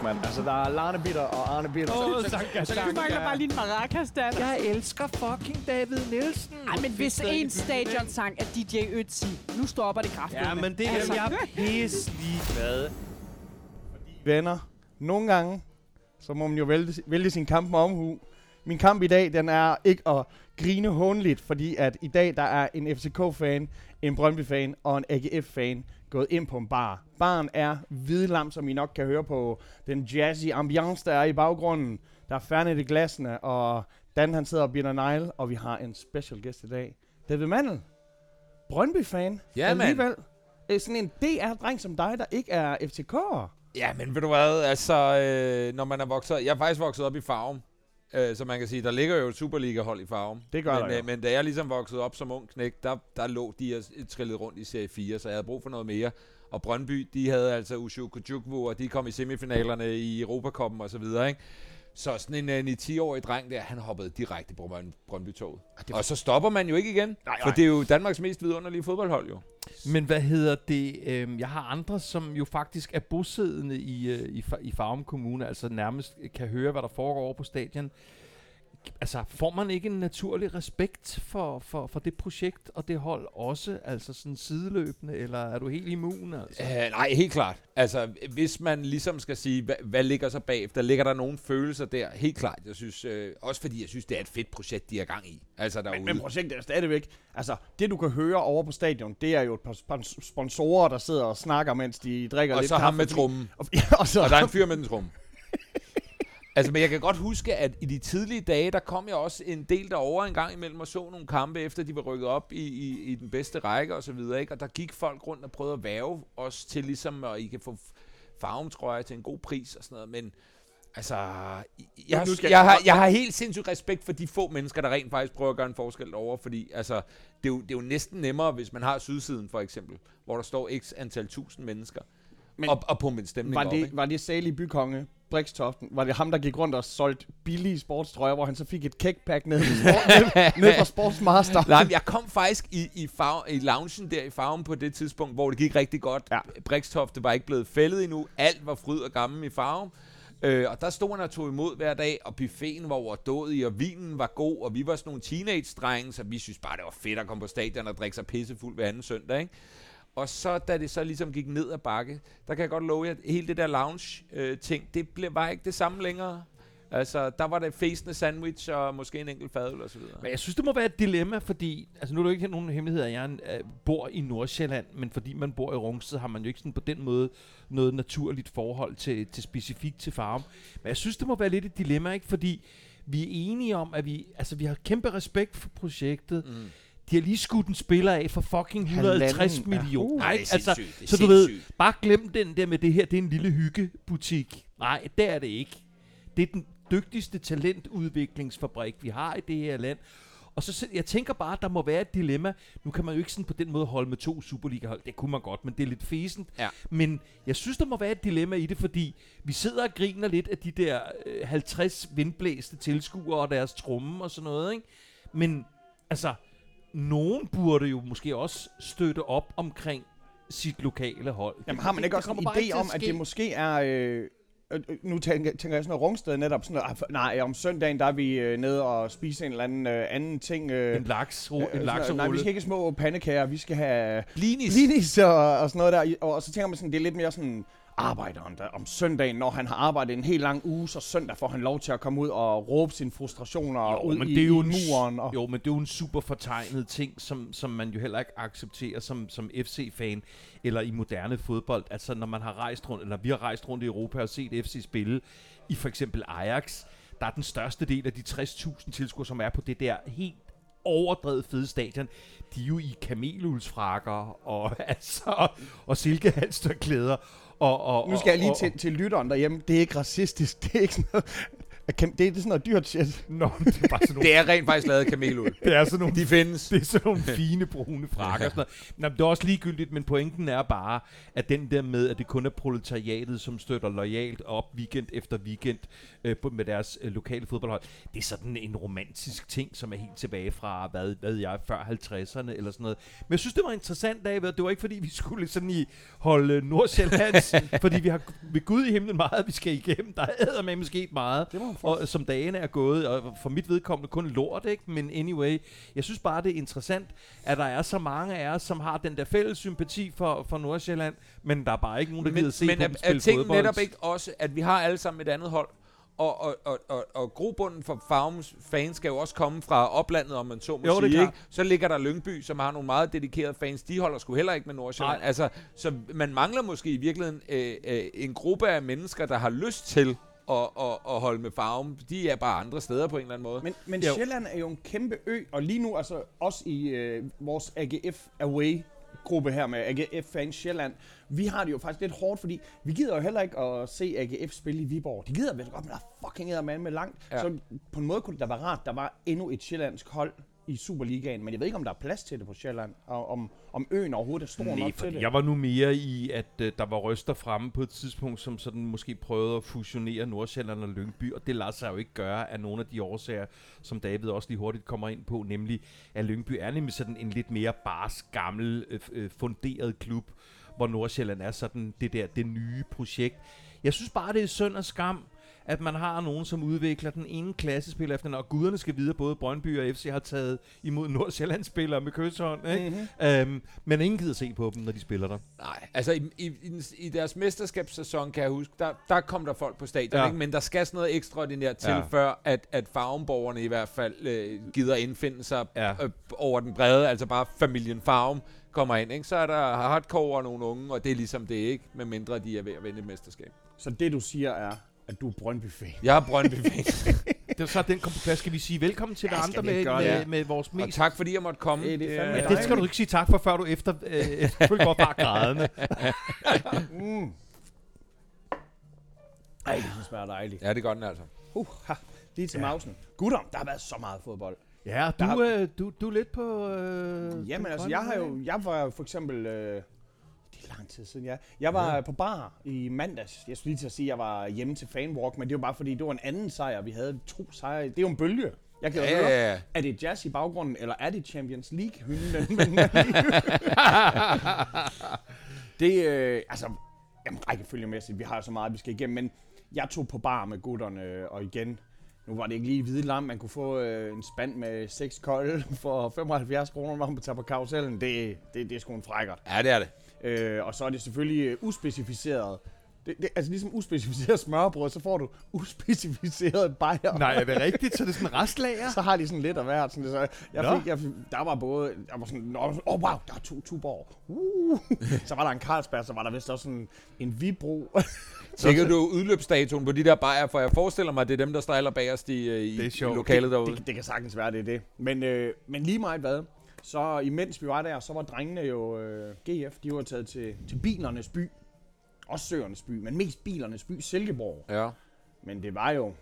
fuck, mand. Altså, der er Larne Bitter og Arne Bitter. Åh, Så- så- Sanka, Sanka. Du mangler bare lige en maracas, Dan. Jeg elsker fucking David Nielsen. Ej, men hvis en stadionsang er DJ Ötzi, nu stopper det kraftigt. Ja, men det er Altså. jeg pisse ligeglad. Venner, nogle gange, så må man jo vælge, vælge sin kamp med omhu. Min kamp i dag, den er ikke at grine hånligt, fordi at i dag, der er en FCK-fan, en Brøndby-fan og en AGF-fan gået ind på en bar. Baren er hvidlam, som I nok kan høre på den jazzy ambiance, der er i baggrunden. Der er færdigt i glasene, og Dan han sidder og binder negle, og vi har en special guest i dag. David Mandel, Brøndby-fan. Ja, mand. Alligevel. Øh, Sådan en DR-dreng som dig, der ikke er FCK'er. Ja, men ved du hvad, altså, øh, når man er vokset Jeg er faktisk vokset op i Farum, øh, så man kan sige, der ligger jo et Superliga-hold i Farum. Det gør men, der jo. øh, men da jeg ligesom voksede op som ung knæk, der, der lå de og trillede rundt i Serie 4, så jeg havde brug for noget mere. Og Brøndby, de havde altså Ushu Kujukwu, og de kom i semifinalerne i Europacupen og så videre, ikke? Så sådan en, en 10-årig dreng der, han hoppede direkte på Brønd- Brøndby-toget. Og så stopper man jo ikke igen, Nej, for nej. det er jo Danmarks mest vidunderlige fodboldhold jo. Men hvad hedder det? Øhm, jeg har andre, som jo faktisk er bosiddende i, øh, i, i Farum Kommune, altså nærmest kan høre, hvad der foregår over på stadion. Altså, får man ikke en naturlig respekt for, for, for det projekt og det hold også, altså sådan sideløbende, eller er du helt immun? Altså? Uh, nej, helt klart. Altså, hvis man ligesom skal sige, hvad, hvad ligger så bagefter? Ligger der nogle følelser der? Helt klart. Jeg synes, øh, også fordi jeg synes, det er et fedt projekt, de er gang i. Altså derude. Men, men projektet er stadigvæk... Altså, det du kan høre over på stadion, det er jo et par spons- sponsorer, der sidder og snakker, mens de drikker og lidt så ham med trummen. Og, ja, og så Og der er en fyr med den trum. altså, men jeg kan godt huske, at i de tidlige dage, der kom jeg også en del derover en gang imellem og så nogle kampe, efter de var rykket op i, i, i den bedste række og så videre, ikke? Og der gik folk rundt og prøvede at værve os til ligesom, at I kan få farvetrøjer til en god pris og sådan noget, men altså, jeg, skal- jeg, har, jeg har helt sindssygt respekt for de få mennesker, der rent faktisk prøver at gøre en forskel derovre, fordi altså, det er, jo, det er jo næsten nemmere, hvis man har Sydsiden for eksempel, hvor der står x antal tusind mennesker, Men og, og pumpe en stemning var op, det, ikke? var det salig bykonge, Brikstoften, var det ham, der gik rundt og solgte billige sportstrøjer, hvor han så fik et cakepack ned, ned, ned fra Sportsmaster? Nej, jeg kom faktisk i, i, farve, i loungen der i farven på det tidspunkt, hvor det gik rigtig godt. Ja. Brikstofte var ikke blevet fældet endnu. Alt var fryd og gammel i farven. Øh, og der stod han og tog imod hver dag, og buffeten var overdådig, og vinen var god, og vi var sådan nogle teenage-drenge, så vi synes bare, det var fedt at komme på stadion og drikke sig pissefuld hver anden søndag, ikke? Og så, da det så ligesom gik ned ad bakke, der kan jeg godt love jer, at hele det der lounge-ting, det blev, var ikke det samme længere. Altså, der var det fæsende sandwich og måske en enkelt fadøl og så videre. Men jeg synes, det må være et dilemma, fordi... Altså, nu er det jo ikke nogen hemmelighed, at jeg uh, bor i Nordsjælland, men fordi man bor i Rungsted, har man jo ikke sådan på den måde noget naturligt forhold til, til specifikt til farm. Men jeg synes, det må være lidt et dilemma, ikke? Fordi vi er enige om, at vi, altså, vi har kæmpe respekt for projektet. Mm. De har lige skudt en spiller af for fucking 150 Halvanden, ja. millioner. Uh. Nej, det er altså. Det er så du ved, bare glem den der med det her, det er en lille hyggebutik. Nej, det er det ikke. Det er den dygtigste talentudviklingsfabrik, vi har i det her land. Og så, jeg tænker bare, at der må være et dilemma. Nu kan man jo ikke sådan på den måde holde med to Superliga-hold. Det kunne man godt, men det er lidt fæsent. Ja. Men jeg synes, der må være et dilemma i det, fordi vi sidder og griner lidt af de der øh, 50 vindblæste tilskuere og deres tromme og sådan noget, ikke? Men altså, nogen burde jo måske også støtte op omkring sit lokale hold. Jamen har man Det- ikke det også en bare ikke idé om, at det måske er... Øh, øh, nu tænker, tænker jeg sådan noget rungsted netop sådan noget, "Ah, nej, om søndagen, der er vi øh, nede og spise en eller anden øh, anden ting. Øh, En laks, øh, en lakserulle. nej, vi skal ikke små pandekager, vi skal have Blinis. blinis og, og sådan noget der. Og, og så tænker man sådan, det er lidt mere sådan arbejderen der om søndagen, når han har arbejdet en helt lang uge, så søndag får han lov til at komme ud og råbe sine frustrationer Jo, ud men i, det er jo i en muren. Og, Jo, men det er jo en super fortegnet ting, som, som man jo heller ikke accepterer som, som FC-fan eller i moderne fodbold. Altså, når man har rejst rundt, eller vi har rejst rundt i Europa og set FC spille i for eksempel Ajax, der er den største del af de 60.000 tilskuere, som er på det der helt overdrevet fede stadion, de er jo i kameluldsfrakker og, altså, og silkehalsterklæder. Og, og, nu skal jeg lige og, til, til lytteren derhjemme, det er ikke racistisk, det er ikke sådan noget. Er kam- det er sådan noget dyrt shit. Nå, det er bare sådan nogle, Det er rent faktisk lavet af kameluld. det er sådan nogle De findes. det er sådan nogle fine brune frakker og sådan noget. Nå, men det er også ligegyldigt, men pointen er bare, at den der med, at det kun er proletariatet, som støtter lojalt op weekend efter weekend øh, på- med deres øh, lokale fodboldhold, det er sådan en romantisk ting, som er helt tilbage fra, hvad, hvad jeg, før 50'erne eller sådan noget. Men jeg synes, det var interessant, David. Det var ikke, fordi vi skulle sådan i holde Nordsjællands, fordi vi har ved Gud i himlen meget, vi skal igennem. Der er med sket meget Det må man. Og som dagene er gået, og for mit vedkommende kun lort, ikke? Men anyway, jeg synes bare, det er interessant, at der er så mange af os, som har den der fælles sympati for, for Nordsjælland, men der er bare ikke nogen, der gider se men på er, dem spille fodbold. netop ikke også, at vi har alle sammen et andet hold, og, og, og, og, og grobunden for Farms fans skal jo også komme fra oplandet, om man så må Jo, sige. Ikke? Så ligger der Lyngby, som har nogle meget dedikerede fans. De holder sgu heller ikke med Nordsjælland. Altså, så man mangler måske i virkeligheden øh, øh, en gruppe af mennesker, der har lyst til at, at, at holde med Farm. De er bare andre steder på en eller anden måde. Men, men Jo. Sjælland er jo en kæmpe ø, og lige nu, altså også i øh, vores AGF Away gruppe her med AGF Fans Sjælland, vi har det jo faktisk lidt hårdt, fordi vi gider jo heller ikke at se AGF spille i Viborg. De gider vel godt, men der er fucking eddermame med langt. Ja. Ja. Så på en måde kunne det da være rart, der var endnu et sjællandsk hold i Superligaen, men jeg ved ikke, om der er plads til det på Sjælland, og om, om øen overhovedet er stor Nej, nok til det. jeg var nu mere i, at øh, der var røster fremme på et tidspunkt, som sådan måske prøvede at fusionere Nordsjælland og Lyngby, og det lader sig jo ikke gøre af nogle af de årsager, som David også lige hurtigt kommer ind på, nemlig at Lyngby er nemlig sådan en lidt mere bars, gammel, øh, øh, funderet klub, hvor Nordsjælland er sådan det der, det nye projekt. Jeg synes bare, det er synd og skam, at man har nogen, som udvikler den ene klassespiller efter den, og guderne skal vide, at både Brøndby og FC har taget imod Nordsjællandsspillere med kyshånd, ikke? Mm-hmm. Øhm, men ingen gider se på dem, når de spiller der. Nej, altså i, i, i, deres mesterskabssæson, kan jeg huske, der, der kom der folk på stadion, ja. Ikke? men der skal sådan noget ekstraordinært til, Ja. før at, at farmborgerne i hvert fald øh, gider indfinde sig Ja. øh, over den brede, altså bare familien Farm kommer ind. Ikke? Så er der hardcore og nogle unge, og det er ligesom det ikke, med mindre de er ved at vinde et mesterskab. Så det du siger er, at du er Brøndby-fan. Jeg er Brøndby-fan, Det er så den kom på plads. Skal vi sige velkommen til Ja, ja, skal andre med, med, det? med, vores og mest... tak fordi jeg måtte komme. Det det Ja, det skal du ikke sige tak for, før du efter... Øh, selvfølgelig godt bare grædende. Mm. Ej, det smager dejligt. Ja, det gør den altså. Uh, ha, lige til ja. mausen. Gutter, der har været så meget fodbold. Ja, Der du, har- øh, du, du er lidt på... Øh, Jamen altså, jeg har jo, jeg var for eksempel, øh, lang tid siden, ja. Jeg var ja. på bar i mandags. Jeg skulle lige til at sige, at jeg var hjemme til fanwalk, men det var bare fordi, det var en anden sejr. Vi havde to sejre. Det er jo en bølge. Jeg kan jo Ja, høre, ja, ja. er det jazz i baggrunden, eller er det Champions League-hymnen? Det, øh, altså, jamen, rækkefølgemæssigt, vi har så meget, vi skal igennem, men jeg tog på bar med gutterne, og igen, nu var det ikke lige hvide lam, man kunne få øh, en spand med seks kolde for 75 kroner, når man tager på karusellen. Det, det, det er sgu en frækkert. Ja, det er det. Øh, og så er det selvfølgelig øh, uspecificeret. Det, det, altså ligesom uspecificeret smørbrød, så får du uspecificeret bajer. Nej, er det rigtigt? Så er det sådan en restlager? Så har de sådan lidt af hvert. Sådan, så jeg Nå. fik, jeg, fik- der var både, der var sådan, åh oh, wow, der er to Tuborg. Uh. så var der en Carlsberg, så var der vist også sådan en Vibro. Tjekker du udløbsdatoen på de der bajer, for jeg forestiller mig, at det er dem, der stejler bagerst i, i, Det er i lokalet derude. det, det kan sagtens være, det er det. Men, øh, men lige meget hvad, så imens vi var der, så var drengene jo, øh, GF, de var taget til, til bilernes by. Også søernes by, men mest bilernes by, Silkeborg. Ja. Men det var jo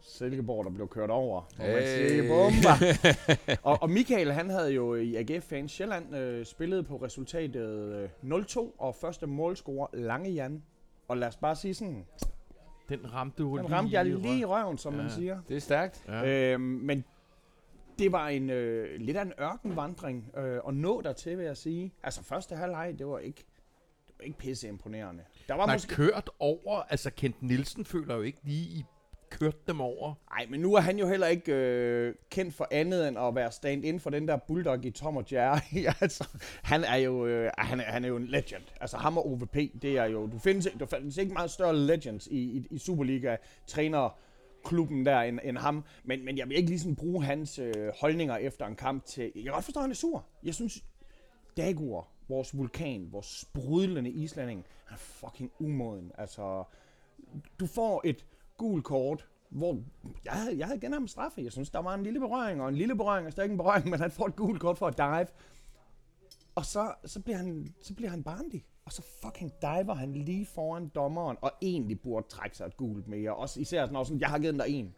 Silkeborg, der blev kørt over. Man Hey. sige, bomber. og, og Michael, han havde jo i AGF Fans Sjælland øh, spillet på resultatet øh, 0-2, og første målscorer Lange Jan. Og lad os bare sige sådan, Den ramte du den ramte jeg lige i røven, som ja. man siger. Det er stærkt. Ja. Øhm, men det var en øh, lidt af en ørkenvandring øh, at nå dertil, vil jeg sige. Altså første halvleg, det var ikke, det var ikke pisse imponerende. Der var Nej, måske... kørt over... Altså, Kent Nielsen føler jo ikke lige, I kørt dem over. Nej, men nu er han jo heller ikke øh, kendt for andet end at være stand-in for den der bulldog i Tom og Jerry. altså, han er jo øh, han er, han er jo en legend. Altså ham og OVP, det er jo... Du findes, ikke- du findes ikke meget større legends i, i, i Superliga træner klubben der end, end ham. Men, men jeg vil ikke lige bruge hans øh, holdninger efter en kamp til... Jeg kan godt forstå, at han er sur. Jeg synes, Dagur, vores vulkan, vores sprudlende islanding, han er fucking umoden. Altså, du får et gult kort, hvor jeg havde, jeg havde igen ham straffe. Jeg synes, der var en lille berøring, og en lille berøring er stadig en berøring, men han får et gult kort for at dive. Og så, så, bliver han, så bliver han barnlig. Og så fucking diver han lige foran dommeren, og egentlig burde trække sig et gult mere. Også især når sådan, jeg har givet den der en.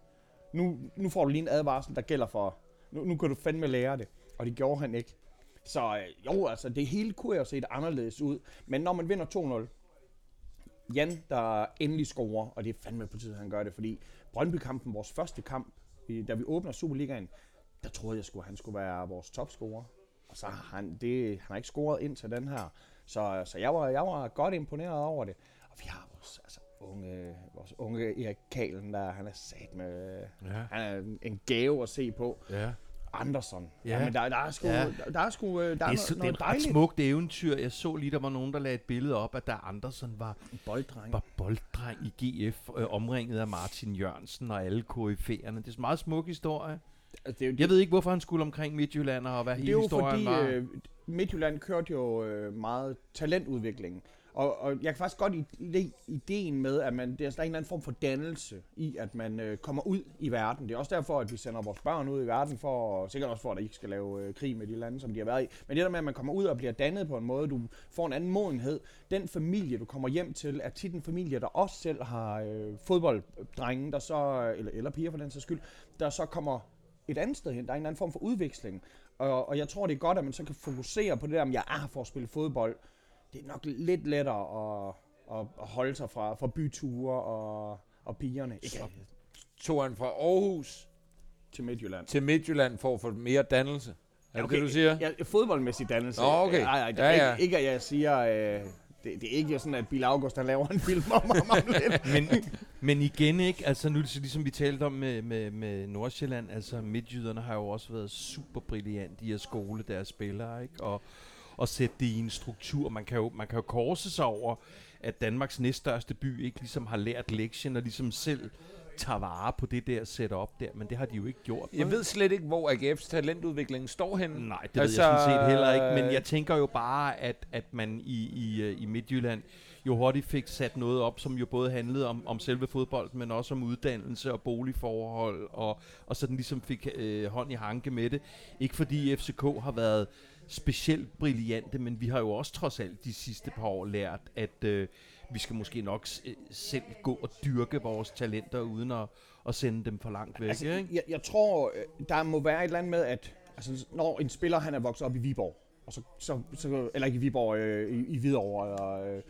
nu, nu får du lige en advarsel, der gælder for, nu, nu kan du fandme lære det. Og det gjorde han ikke. Så øh, jo, altså, det hele kunne jo set anderledes ud. Men når man vinder 2-0, Jan, der endelig scorer, og det er fandme på tide, han gør det, fordi Brøndby-kampen, vores første kamp, i- da vi åbner Superligaen, der troede jeg skulle, han skulle være vores topscorer. Og så har han, det, han har ikke scoret ind til den her. Så, så jeg, var, jeg var godt imponeret over det. Og vi har vores, altså, unge, vores unge Erik Kalen, der han er sat med, Ja. han er en, gave at se på. Ja. Andersson. Ja. Ja. men der, der er sgu, Ja. der, der er sgu, øh, der Det er, noget, det er noget et dejligt. smukt eventyr. Jeg så lige, der var nogen, der lagde et billede op, at der Andersen var, Bolddreng. var bolddreng i GF, øh, omringet af Martin Jørgensen og alle KF'erne. Det er en meget smuk historie. Altså, det er jo, Jeg ved ikke, hvorfor han skulle omkring Midtjylland, og hvad det er hele jo historien fordi, var. øh, Midtjylland kørte jo øh, meget talentudvikling. Og, og jeg kan faktisk godt lide ideen med, at man, det er, der er en eller anden form for dannelse i, at man øh, kommer ud i verden. Det er også derfor, at vi sender vores børn ud i verden, for, og sikkert også for, at de ikke skal lave øh, krig med de lande, som de har været i. Men det der med, at man kommer ud og bliver dannet på en måde, du får en anden modenhed. Den familie, du kommer hjem til, er tit en familie, der også selv har øh, fodbolddrenge, der så, eller, eller piger for den sags skyld, der så kommer et andet sted hen. Der er en eller anden form for udveksling. Og, og jeg tror, det er godt, at man så kan fokusere på det der, om jeg er her for at spille fodbold. Det er nok lidt lettere at, at, at holde sig fra, fra byture og, og pigerne. Ikke Så tog han fra Aarhus til Midtjylland. til Midtjylland for at få mere dannelse. Er det det, du siger? Ja, fodboldmæssig dannelse. Nå, okay. Nej, det er Ja, ikke, ja. ikke, at jeg siger... Øh, det, det er ikke jo sådan, at Bill August han laver en film om ham. om lidt. men, men igen ikke, altså nu er det ligesom vi talte om med, med, med Nordsjælland, altså midtjyderne har jo også været super brillante i at skole deres spillere, ikke? Og, og sætte det i en struktur. Man kan jo, man kan jo korse sig over, at Danmarks næststørste by ikke ligesom har lært lektien og ligesom selv tager vare på det der setup der, men det har de jo ikke gjort. Jeg vel? ved slet ikke, hvor AGF's talentudvikling står henne. Nej, det Altså, ved jeg sådan set heller ikke, men jeg tænker jo bare, at, at man i, i, øh, i Midtjylland jo hurtigt fik sat noget op, som jo både handlede om, om selve fodbold, men også om uddannelse og boligforhold, og, og sådan ligesom fik øh, hånd i hanke med det. Ikke fordi FCK har været specielt brillante, men vi har jo også trods alt de sidste par år lært, at øh, vi skal måske nok øh, selv gå og dyrke vores talenter, uden at, at sende dem for langt væk. Altså, ikke? jeg, jeg tror, øh, der må være et eller andet med, at altså, når en spiller han er vokset op i Viborg, og så, så, så, eller ikke i Viborg, øh, i, i Hvidovre, eller øh,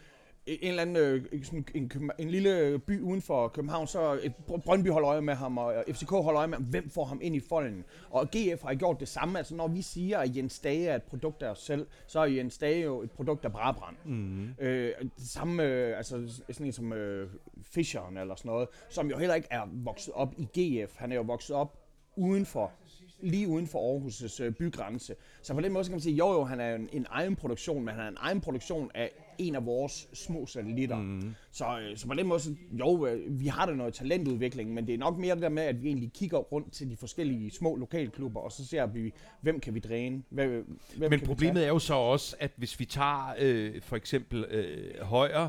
en eller anden øh, sådan en, en lille by uden for København, så Brøndby holder øje med ham, og FCK holder øje med ham, hvem får ham ind i folden. Og GF har gjort det samme, altså når vi siger, at Jens Dage er et produkt af os selv, så er Jens Dage jo et produkt af Brabrand. Mm. Øh, det samme, øh, altså sådan en som øh, Fischeren eller sådan noget, som jo heller ikke er vokset op i GF. Han er jo vokset op uden for, lige uden for Aarhus' øh, bygrænse. Så på den måde kan man sige, jo jo, han er en, en egen produktion, men han er en egen produktion af en af vores små satellitter. Mm. Så, øh, så på den måde, så, jo, øh, vi har da noget talentudvikling, men det er nok mere det der med, at vi egentlig kigger rundt til de forskellige små lokalklubber, og så ser vi, hvem kan vi dræne, hvem, hvem Men problemet er jo så også, at hvis vi tager øh, for eksempel øh, Højer,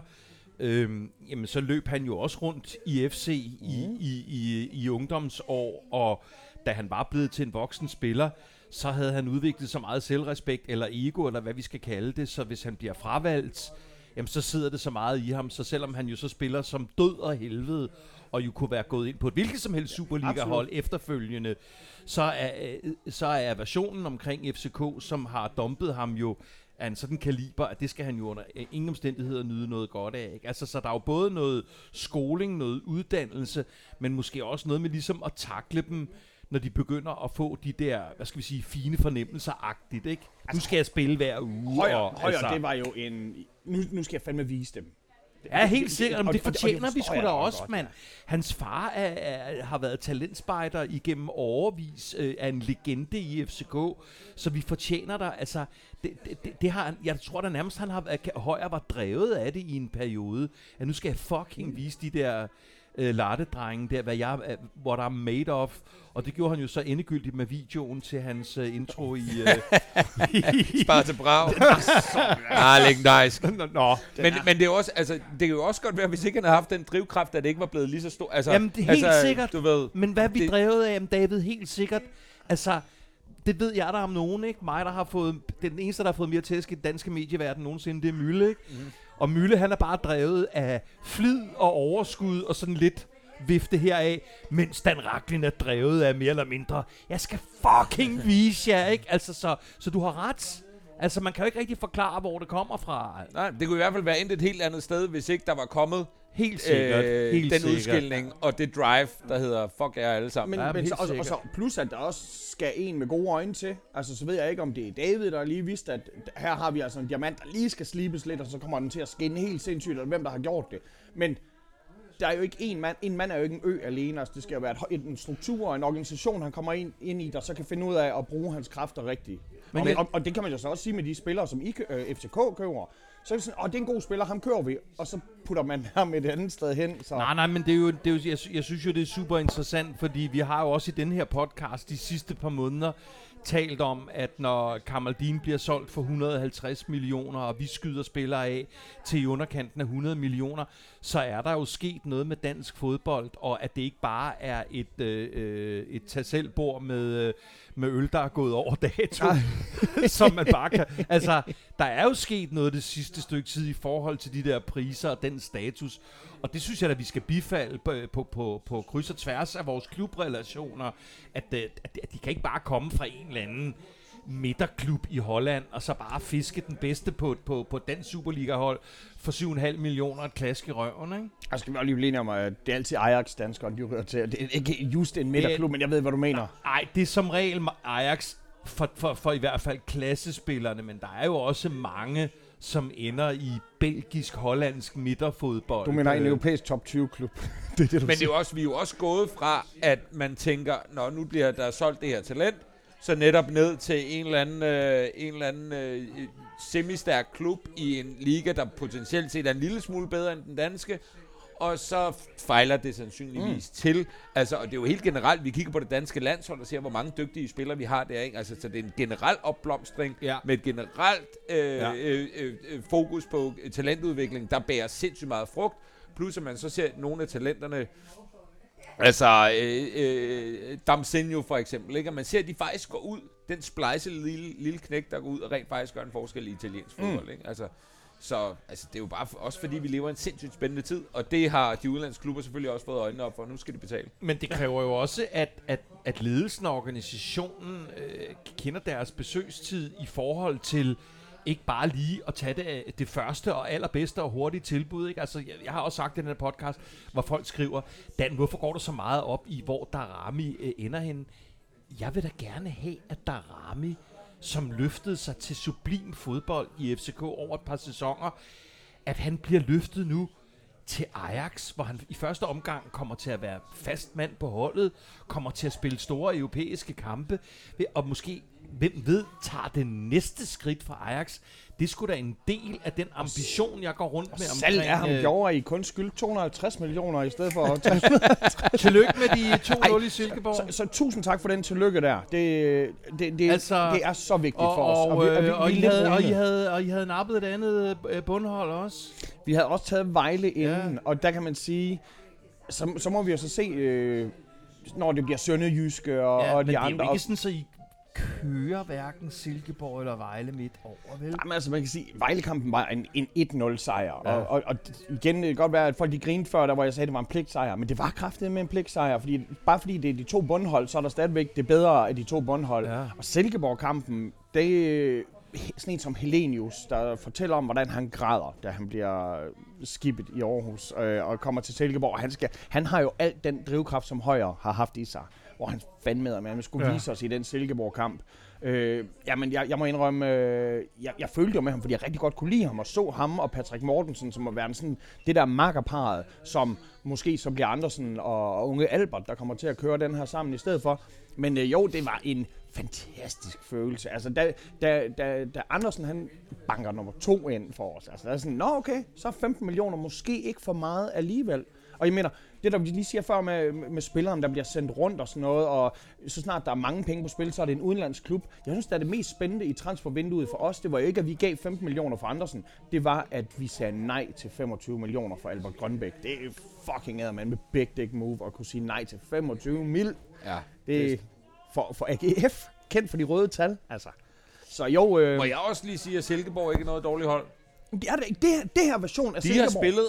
øh, jamen så løb han jo også rundt i FC i, Mhm. i, i, i ungdomsår, og da han var blevet til en voksen spiller, så havde han udviklet så meget selvrespekt, eller ego, eller hvad vi skal kalde det, så hvis han bliver fravalgt, jamen så sidder det så meget i ham, så selvom han jo så spiller som død og helvede, og jo kunne være gået ind på et hvilket som helst Superliga-hold efterfølgende, så er, øh, så er versionen omkring FCK, som har dumpet ham jo, af en sådan kaliber, at det skal han jo under øh, ingen omstændigheder nyde noget godt af. Ikke? Altså, så der er jo både noget skoling, noget uddannelse, men måske også noget med ligesom at takle dem, når de begynder at få de der, hvad skal vi sige, fine fornemmelser-agtigt, ikke? Nu skal jeg spille hver uge. Højre, og, højre altså, det var jo en... Nu, nu skal jeg fandme vise dem. Ja, helt sikkert, men og- det og- og det fortjener vi sgu da også, mand. Hans far er, er, har været talentspejder igennem overvis, øh, en legende i FCK, så vi fortjener der, altså, det, det, det, har, jeg tror da nærmest, han har, at Højer var drevet af det i en periode, at nu skal jeg fucking vise de der øh, lattedrenge der, hvad jeg, er- what I'm made of, og det gjorde han jo så endegyldigt med videoen til hans øh, intro i... Øh, Spar til brav. ah, legendarisk. Nå, nå. Men, men det er også, altså, det kan jo også godt være, hvis ikke han havde haft den drivkraft, at det ikke var blevet lige så stor. Altså, Jamen, det er helt altså, sikkert. Du ved, Men hvad vi Det- drevet af, David? Helt sikkert. Altså, det ved jeg der om nogen, ikke? Mig, der har fået... Den eneste, der har fået mere tæsk i den danske medieverden nogensinde, det er Mølle, ikke? Mm. Og Mølle, han er bare drevet af flid og overskud og sådan lidt vifte heraf, mens Dan Raklin er drevet af mere eller mindre, jeg skal fucking vise jer, ikke? Altså, så, så du har ret. Altså, man kan jo ikke rigtig forklare, hvor det kommer fra. Nej, det kunne i hvert fald være endt et helt andet sted, hvis ikke der var kommet Helt sikkert. øh, helt den sikkert. udskilning og det drive, der hedder fuck jer alle sammen. Men, Ja, men så, og, og så plus, at der også skal en med gode øjne til. Altså, så ved jeg ikke, om det er David, der lige vidste, at her har vi altså en diamant, der lige skal slibes lidt, og så kommer den til at skinne helt sindssygt, eller hvem der har gjort det. Men der er jo ikke en mand. En mand er jo ikke en ø alene. Altså, det skal jo være et, en struktur og en organisation, han kommer ind, ind i, der så kan finde ud af at bruge hans kræfter rigtigt. Men og, og, og, det kan man jo så også sige med de spillere, som I, øh, FCK køber. Så er det sådan, åh, det er en god spiller, ham kører vi. Og så putter man ham et andet sted hen. Så. Nej, nej, men det er jo, det er jo jeg, jeg synes jo, det er super interessant, fordi vi har jo også i den her podcast de sidste par måneder talt om, at når Kamaldin bliver solgt for 150 millioner, og vi skyder spillere af til i underkanten af 100 millioner, så er der jo sket noget med dansk fodbold, og at det ikke bare er et, øh, øh et tag med, øh, med øl, der er gået over dato, som man bare kan... Altså, der er jo sket noget det sidste stykke tid i forhold til de der priser og den status, og det synes jeg, at vi skal bifalde på, på, på, på kryds og tværs af vores klubrelationer, at, øh, at, at de kan ikke bare komme fra en eller anden midterklub i Holland, og så bare fiske den bedste på, på, på den Superliga-hold for 7,5 millioner et klask i røven, ikke? Jeg skal vi også lige blive enige om, at det er altid Ajax-danskeren, de rører til. Det er ikke just en midterklub, men jeg ved, hvad du mener. Ej, det er som regel Ajax for, for, for i hvert fald klassespillerne, men der er jo også mange, som ender i belgisk-hollandsk midterfodbold. Du mener en Øh, europæisk top 20-klub. det er det, du Men det er siger. jo også, vi er jo også gået fra, at man tænker, når nu bliver der solgt det her talent, så netop ned til en eller anden, øh, en eller anden øh, semistærk klub i en liga, der potentielt set er en lille smule bedre end den danske, og så fejler det sandsynligvis mm. til. Altså, og det er jo helt generelt, vi kigger på det danske landshold og ser, hvor mange dygtige spillere vi har der, ikke? Altså, så det er en generel opblomstring Ja. med et generelt øh, Ja. øh, øh, øh, fokus på talentudvikling, der bærer sindssygt meget frugt. Plus at man så ser nogle af talenterne, altså øh, øh, Damsenio for eksempel, ikke? Og man ser, at de faktisk går ud, den splice lille, lille knæk, der går ud og rent faktisk gør en forskel i italiensk fodbold, ikke? Altså, så altså, det er jo bare for, også fordi, vi lever en sindssygt spændende tid, og det har de udlandske klubber selvfølgelig også fået øjnene op for, nu skal de betale. Men det kræver jo også, at, at, at ledelsen og organisationen øh, kender deres besøgstid i forhold til ikke bare lige at tage det, øh, det første og allerbedste og hurtige tilbud. Ikke? Altså, jeg, jeg har også sagt i den her podcast, hvor folk skriver, Dan, hvorfor går du så meget op i, hvor Darami øh, ender henne? Jeg vil da gerne have, at Darami, som løftede sig til sublim fodbold i FCK over et par sæsoner, at han bliver løftet nu til Ajax, hvor han i første omgang kommer til at være fast mand på holdet, kommer til at spille store europæiske kampe, og måske, hvem ved, tager det næste skridt for Ajax. Det skulle da en del af den ambition, jeg går rundt med Salg er ham øh, gjorde, at I kun skyld 250 millioner i stedet for at tage. Tillykke med de 2-0 i Silkeborg. så, så, tusind tak for den tillykke der. Det, det, det, Altså, det er så vigtigt og, for os. og, vi, og, vi, øh, og, vi, I og, I runde. havde, og I havde nappet et andet øh, bundhold også. vi havde også taget Vejle inden, Ja. og der kan man sige, så, så må vi jo så se, øh, når det bliver Sønderjyske og, Ja, og men de det er andre. jo ikke sådan, så I kører hverken Silkeborg eller Vejle midt over, vel? Jamen, altså, man kan sige, Vejlekampen var en, en 1-0 sejr. Ja. Og, og, og, igen, det kan godt være, at folk de grinede før, der hvor jeg sagde, at det var en pligtsejr. Men det var kraftigt med en pligtsejr, fordi bare fordi det er de to bundhold, så er der stadigvæk det bedre af de to bundhold. Ja. Og Silkeborg-kampen, det er sådan en som Helenius, der fortæller om, hvordan han græder, da han bliver skibet i Aarhus øh, og kommer til Silkeborg. Han, skal, han har jo alt den drivkraft, som Højer har haft i sig. Hvor han fandme med, man skulle Ja. vise os i den Silkeborg-kamp. Øh, jamen, jeg, jeg må indrømme, øh, jeg, jeg følte jo med ham, fordi jeg rigtig godt kunne lide ham, og så ham og Patrick Mortensen, som må være sådan, det der makkerparet, som måske så bliver Andersen og, og unge Albert, der kommer til at køre den her sammen i stedet for. Men øh, jo, det var en fantastisk følelse. Altså, da, da, da, da Andersen han banker nummer to ind for os, altså, der er sådan, nå okay, så er 15 millioner måske ikke for meget alligevel. Og jeg mener, det der vi lige siger før med, med, spilleren, der bliver sendt rundt og sådan noget, og så snart der er mange penge på spil, så er det en udenlandsk klub. Jeg synes, det er det mest spændende i transfervinduet for os. Det var jo ikke, at vi gav 15 millioner for Andersen. Det var, at vi sagde nej til 25 millioner for Albert Grønbæk. Det er fucking man med big dick move at kunne sige nej til 25 mil. Ja. Det er for, for AGF, kendt for de røde tal, altså. Så jo, øh, Må jeg også lige sige, at Silkeborg ikke er noget dårligt hold? Det, er det, ikke. det, her, det her version af De har Silkeborg. spillet,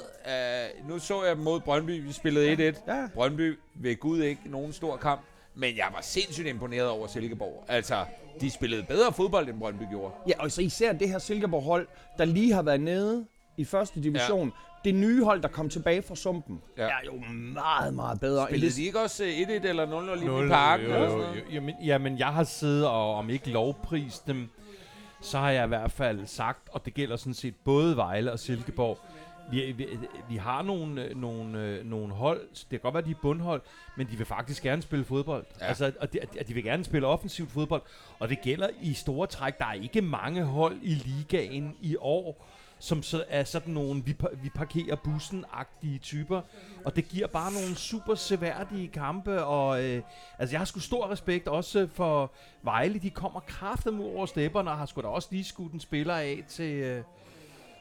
uh, nu så jeg dem mod Brøndby, vi spillede 1-1. Ja. Brøndby ved Gud ikke nogen stor kamp, men jeg var sindssygt imponeret over Silkeborg. Altså, de spillede bedre fodbold, end Brøndby gjorde. Ja, og så især det her Silkeborg-hold, der lige har været nede i første division. Ja. Det nye hold, der kom tilbage fra sumpen, Ja. ja. er jo meget, meget bedre. end Spillede det- de ikke også øh, 1-1 eller 0-0 lige i parken? Jo, eller jo, noget? jo. Jamen, jamen, jeg har siddet og om ikke lovprist dem, så har jeg i hvert fald sagt, og det gælder sådan set både Vejle og Silkeborg, vi, vi, vi har nogle, øh, nogle, øh, nogle hold, det kan godt være, de er bundhold, men de vil faktisk gerne spille fodbold. Ja. Altså, og de, de vil gerne spille offensivt fodbold, og det gælder i store træk. Der er ikke mange hold i ligaen i år, som så er sådan nogle, vi, vi parkerer bussen-agtige typer. Og det giver bare nogle super seværdige kampe, og øh, altså jeg har sgu stor respekt også for Vejle. De kommer kraftigt over stepperne, og har sgu da også lige skudt en spiller af til, øh,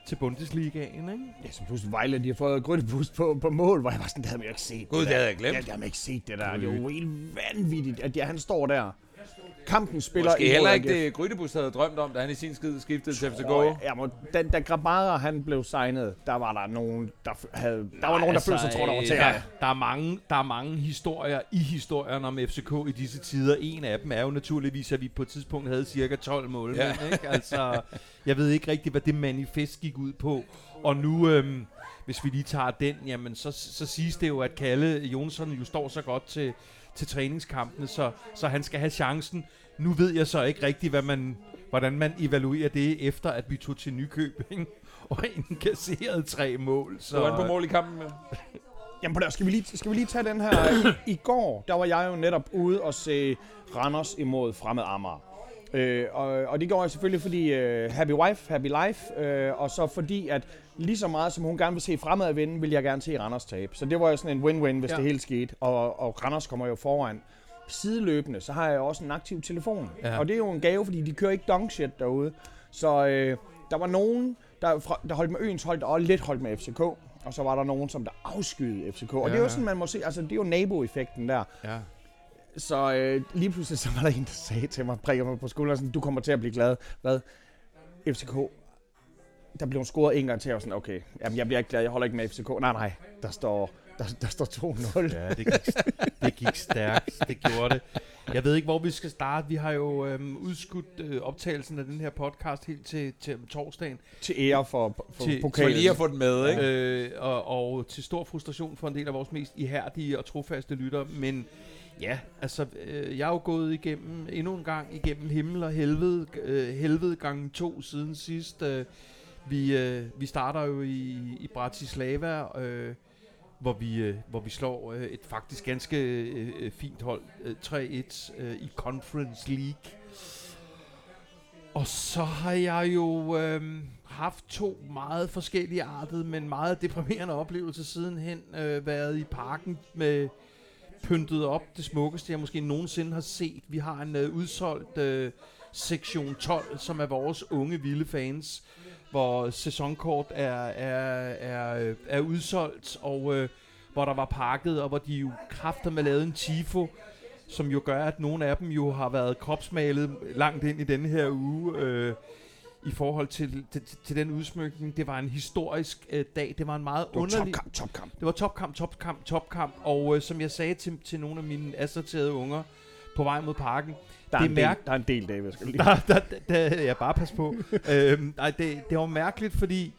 til Bundesligaen, ikke? Ja, så pludselig Vejle, de har fået grøttebust på, på mål, hvor jeg var sådan, det havde man jo ikke set. Gud, det det der. havde jeg glemt. Ja, det havde man ikke set, det der. Det er jo helt vanvittigt, at ja, han står der. Kampen spiller Måske imod heller ikke det, Grydebus havde drømt om, da han i sin skid skiftede til FCK. Ja, men da, da Grabara han blev signet, der var der nogen, der havde, der var nogen, der følte sig, tror der var til øh, der, er mange, der er mange historier i historierne om FCK i disse tider. En af dem er jo naturligvis, at vi på et tidspunkt havde cirka 12 mål. Ja. Ja. Ikke? Altså, jeg ved ikke rigtigt, hvad det manifest gik ud på. Og nu, øhm, hvis vi lige tager den, jamen så, så siges det jo, at Kalle Jonsson jo står så godt til, til træningskampene, så, så han skal have chancen. Nu ved jeg så ikke rigtigt, hvad man, hvordan man evaluerer det, efter at vi tog til Nykøbing og indkasserede tre mål. Så, han på mål i kampen med. Jamen, prøv at- skal vi, lige, skal vi lige tage den her? I, I går, der var jeg jo netop ude og se Randers imod Fremad Amager. Øh, og, og det gjorde jeg selvfølgelig, fordi øh, happy wife, happy life, øh, og så fordi, at lige så meget som hun gerne vil se fremad vinde, vil jeg gerne se Randers tabe. Så det var jo sådan en win-win, hvis ja. Det hele skete, og, og Randers kommer jo foran. Sideløbende, så har jeg også en aktiv telefon. Ja. Og det er jo en gave, fordi de kører ikke dong shit derude. Så øh, der var nogen, der, fra, der holdt med øens hold, og lidt holdt med FCK. Og så var der nogen, som der afskyede FCK. Og Ja, det er jo sådan, man må se, altså det er jo naboeffekten der. Ja. Så øh, lige pludselig så var der en, der sagde til mig, prikker mig på skulderen, sådan, du kommer til at blive glad. Hvad? FCK, der blev scoret en gang til, og sådan, okay, jamen, jeg bliver ikke glad, jeg holder ikke med FCK. Nej, nej, der står, der, der står 2-0. Ja, det gik, det gik stærkt. Det gjorde det. Jeg ved ikke, hvor vi skal starte. Vi har jo øhm, udskudt øh, optagelsen af den her podcast helt til, til torsdagen. Til ære for, for Til- pokalen. lige at få den med, ikke? Øh, og, og til stor frustration for en del af vores mest ihærdige og trofaste lyttere. Men ja, altså, øh, jeg er jo gået igennem endnu en gang igennem himmel og helvede. Øh, helvede gange to siden sidst. Øh, vi, øh, vi starter jo i, i Bratislava, øh, hvor vi, øh, hvor vi slår øh, et faktisk ganske øh, øh fint hold, øh, 3-1 øh, i Conference League. Og så har jeg jo øh, haft to meget forskellige artede, men meget deprimerende oplevelser sidenhen. Øh, været i parken med pyntet op det smukkeste, jeg måske nogensinde har set. Vi har en øh, udsolgt øh, sektion 12, som er vores unge vilde fans, hvor sæsonkort er, er, er, øh, er udsolgt, og øh, hvor der var pakket, og hvor de jo kræfter med lavet en tifo, som jo gør, at nogle af dem jo har været kropsmalet langt ind i denne her uge, øh, i forhold til, til, til den udsmykning. Det var en historisk øh, dag. Det var en meget Det var underlig... topkamp, topkamp. Det var topkamp, topkamp, topkamp. Og øh, som jeg sagde til, til nogle af mine assorterede unger på vej mod parken, Der er, Det en er del, mærk- der er en del, David. Skal lige. der, der, der, der, ja, bare pas på. øhm, nej, det, det var mærkeligt, fordi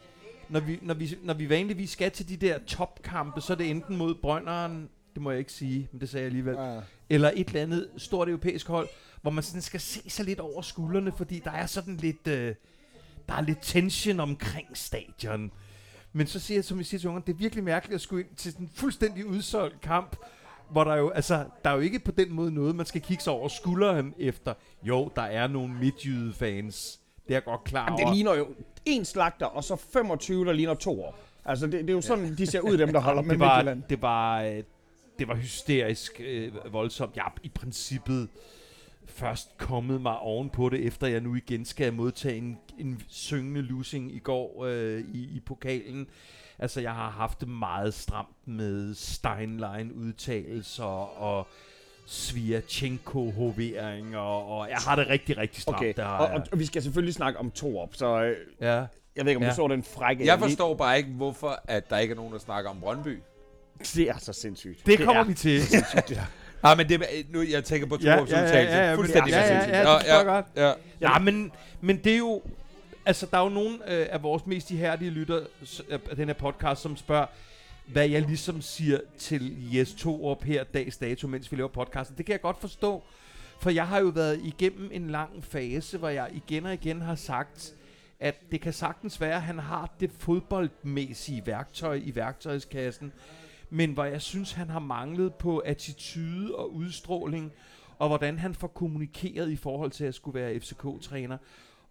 når vi, når, vi, når vi vanligvis skal til de der topkampe, så er det enten mod Brønderen, det må jeg ikke sige, men det sagde jeg alligevel, Ja. eller et eller andet stort europæisk hold, hvor man sådan skal se sig lidt over skuldrene, fordi der er sådan lidt, øh, der er lidt tension omkring stadion. Men så siger jeg, som jeg siger til ungerne, det er virkelig mærkeligt at skulle ind til sådan en fuldstændig udsolgt kamp, hvor der jo, altså, der er jo ikke på den måde noget, man skal kigge sig over skulderen efter. Jo, der er nogle midtjyde-fans. Det er jeg godt klar Jamen, det ligner jo en slagter, og så 25, der ligner to år. Altså, det, det er jo sådan, de ser ud, dem der holder med det var, Midtjylland. det var, øh, det var hysterisk øh, voldsomt. Jeg er i princippet først kommet mig ovenpå det, efter jeg nu igen skal modtage en, en syngende losing i går øh, i, i pokalen. Altså, jeg har haft det meget stramt med Steinlein-udtalelser og Sviatchenko-hoveringer, og jeg har det rigtig, rigtig stramt. Okay, der og, og, og vi skal selvfølgelig snakke om to op, så øh, ja. Jeg ved ikke, om ja. Ja. du så den frække... Jeg forstår bare ikke, hvorfor at der ikke er nogen, der snakker om Brøndby. Det er så sindssygt. Det kommer er vi til. det. Ah, men det, nu, jeg tænker på to Ja, års ja, ja, udtalelse. ja, ja, Fuldstændig ja, ja, sindssygt. ja, det godt. Ja. Ja, men, men det er jo... Altså, der er jo nogen øh, af vores mest ihærdige lytter af den her podcast, som spørger, hvad jeg ligesom siger til Jes Torup her dags dato, mens vi laver podcasten. Det kan jeg godt forstå, for jeg har jo været igennem en lang fase, hvor jeg igen og igen har sagt, at det kan sagtens være, at han har det fodboldmæssige værktøj i værktøjskassen, men hvor jeg synes, han har manglet på attitude og udstråling, og hvordan han får kommunikeret i forhold til at skulle være FCK-træner.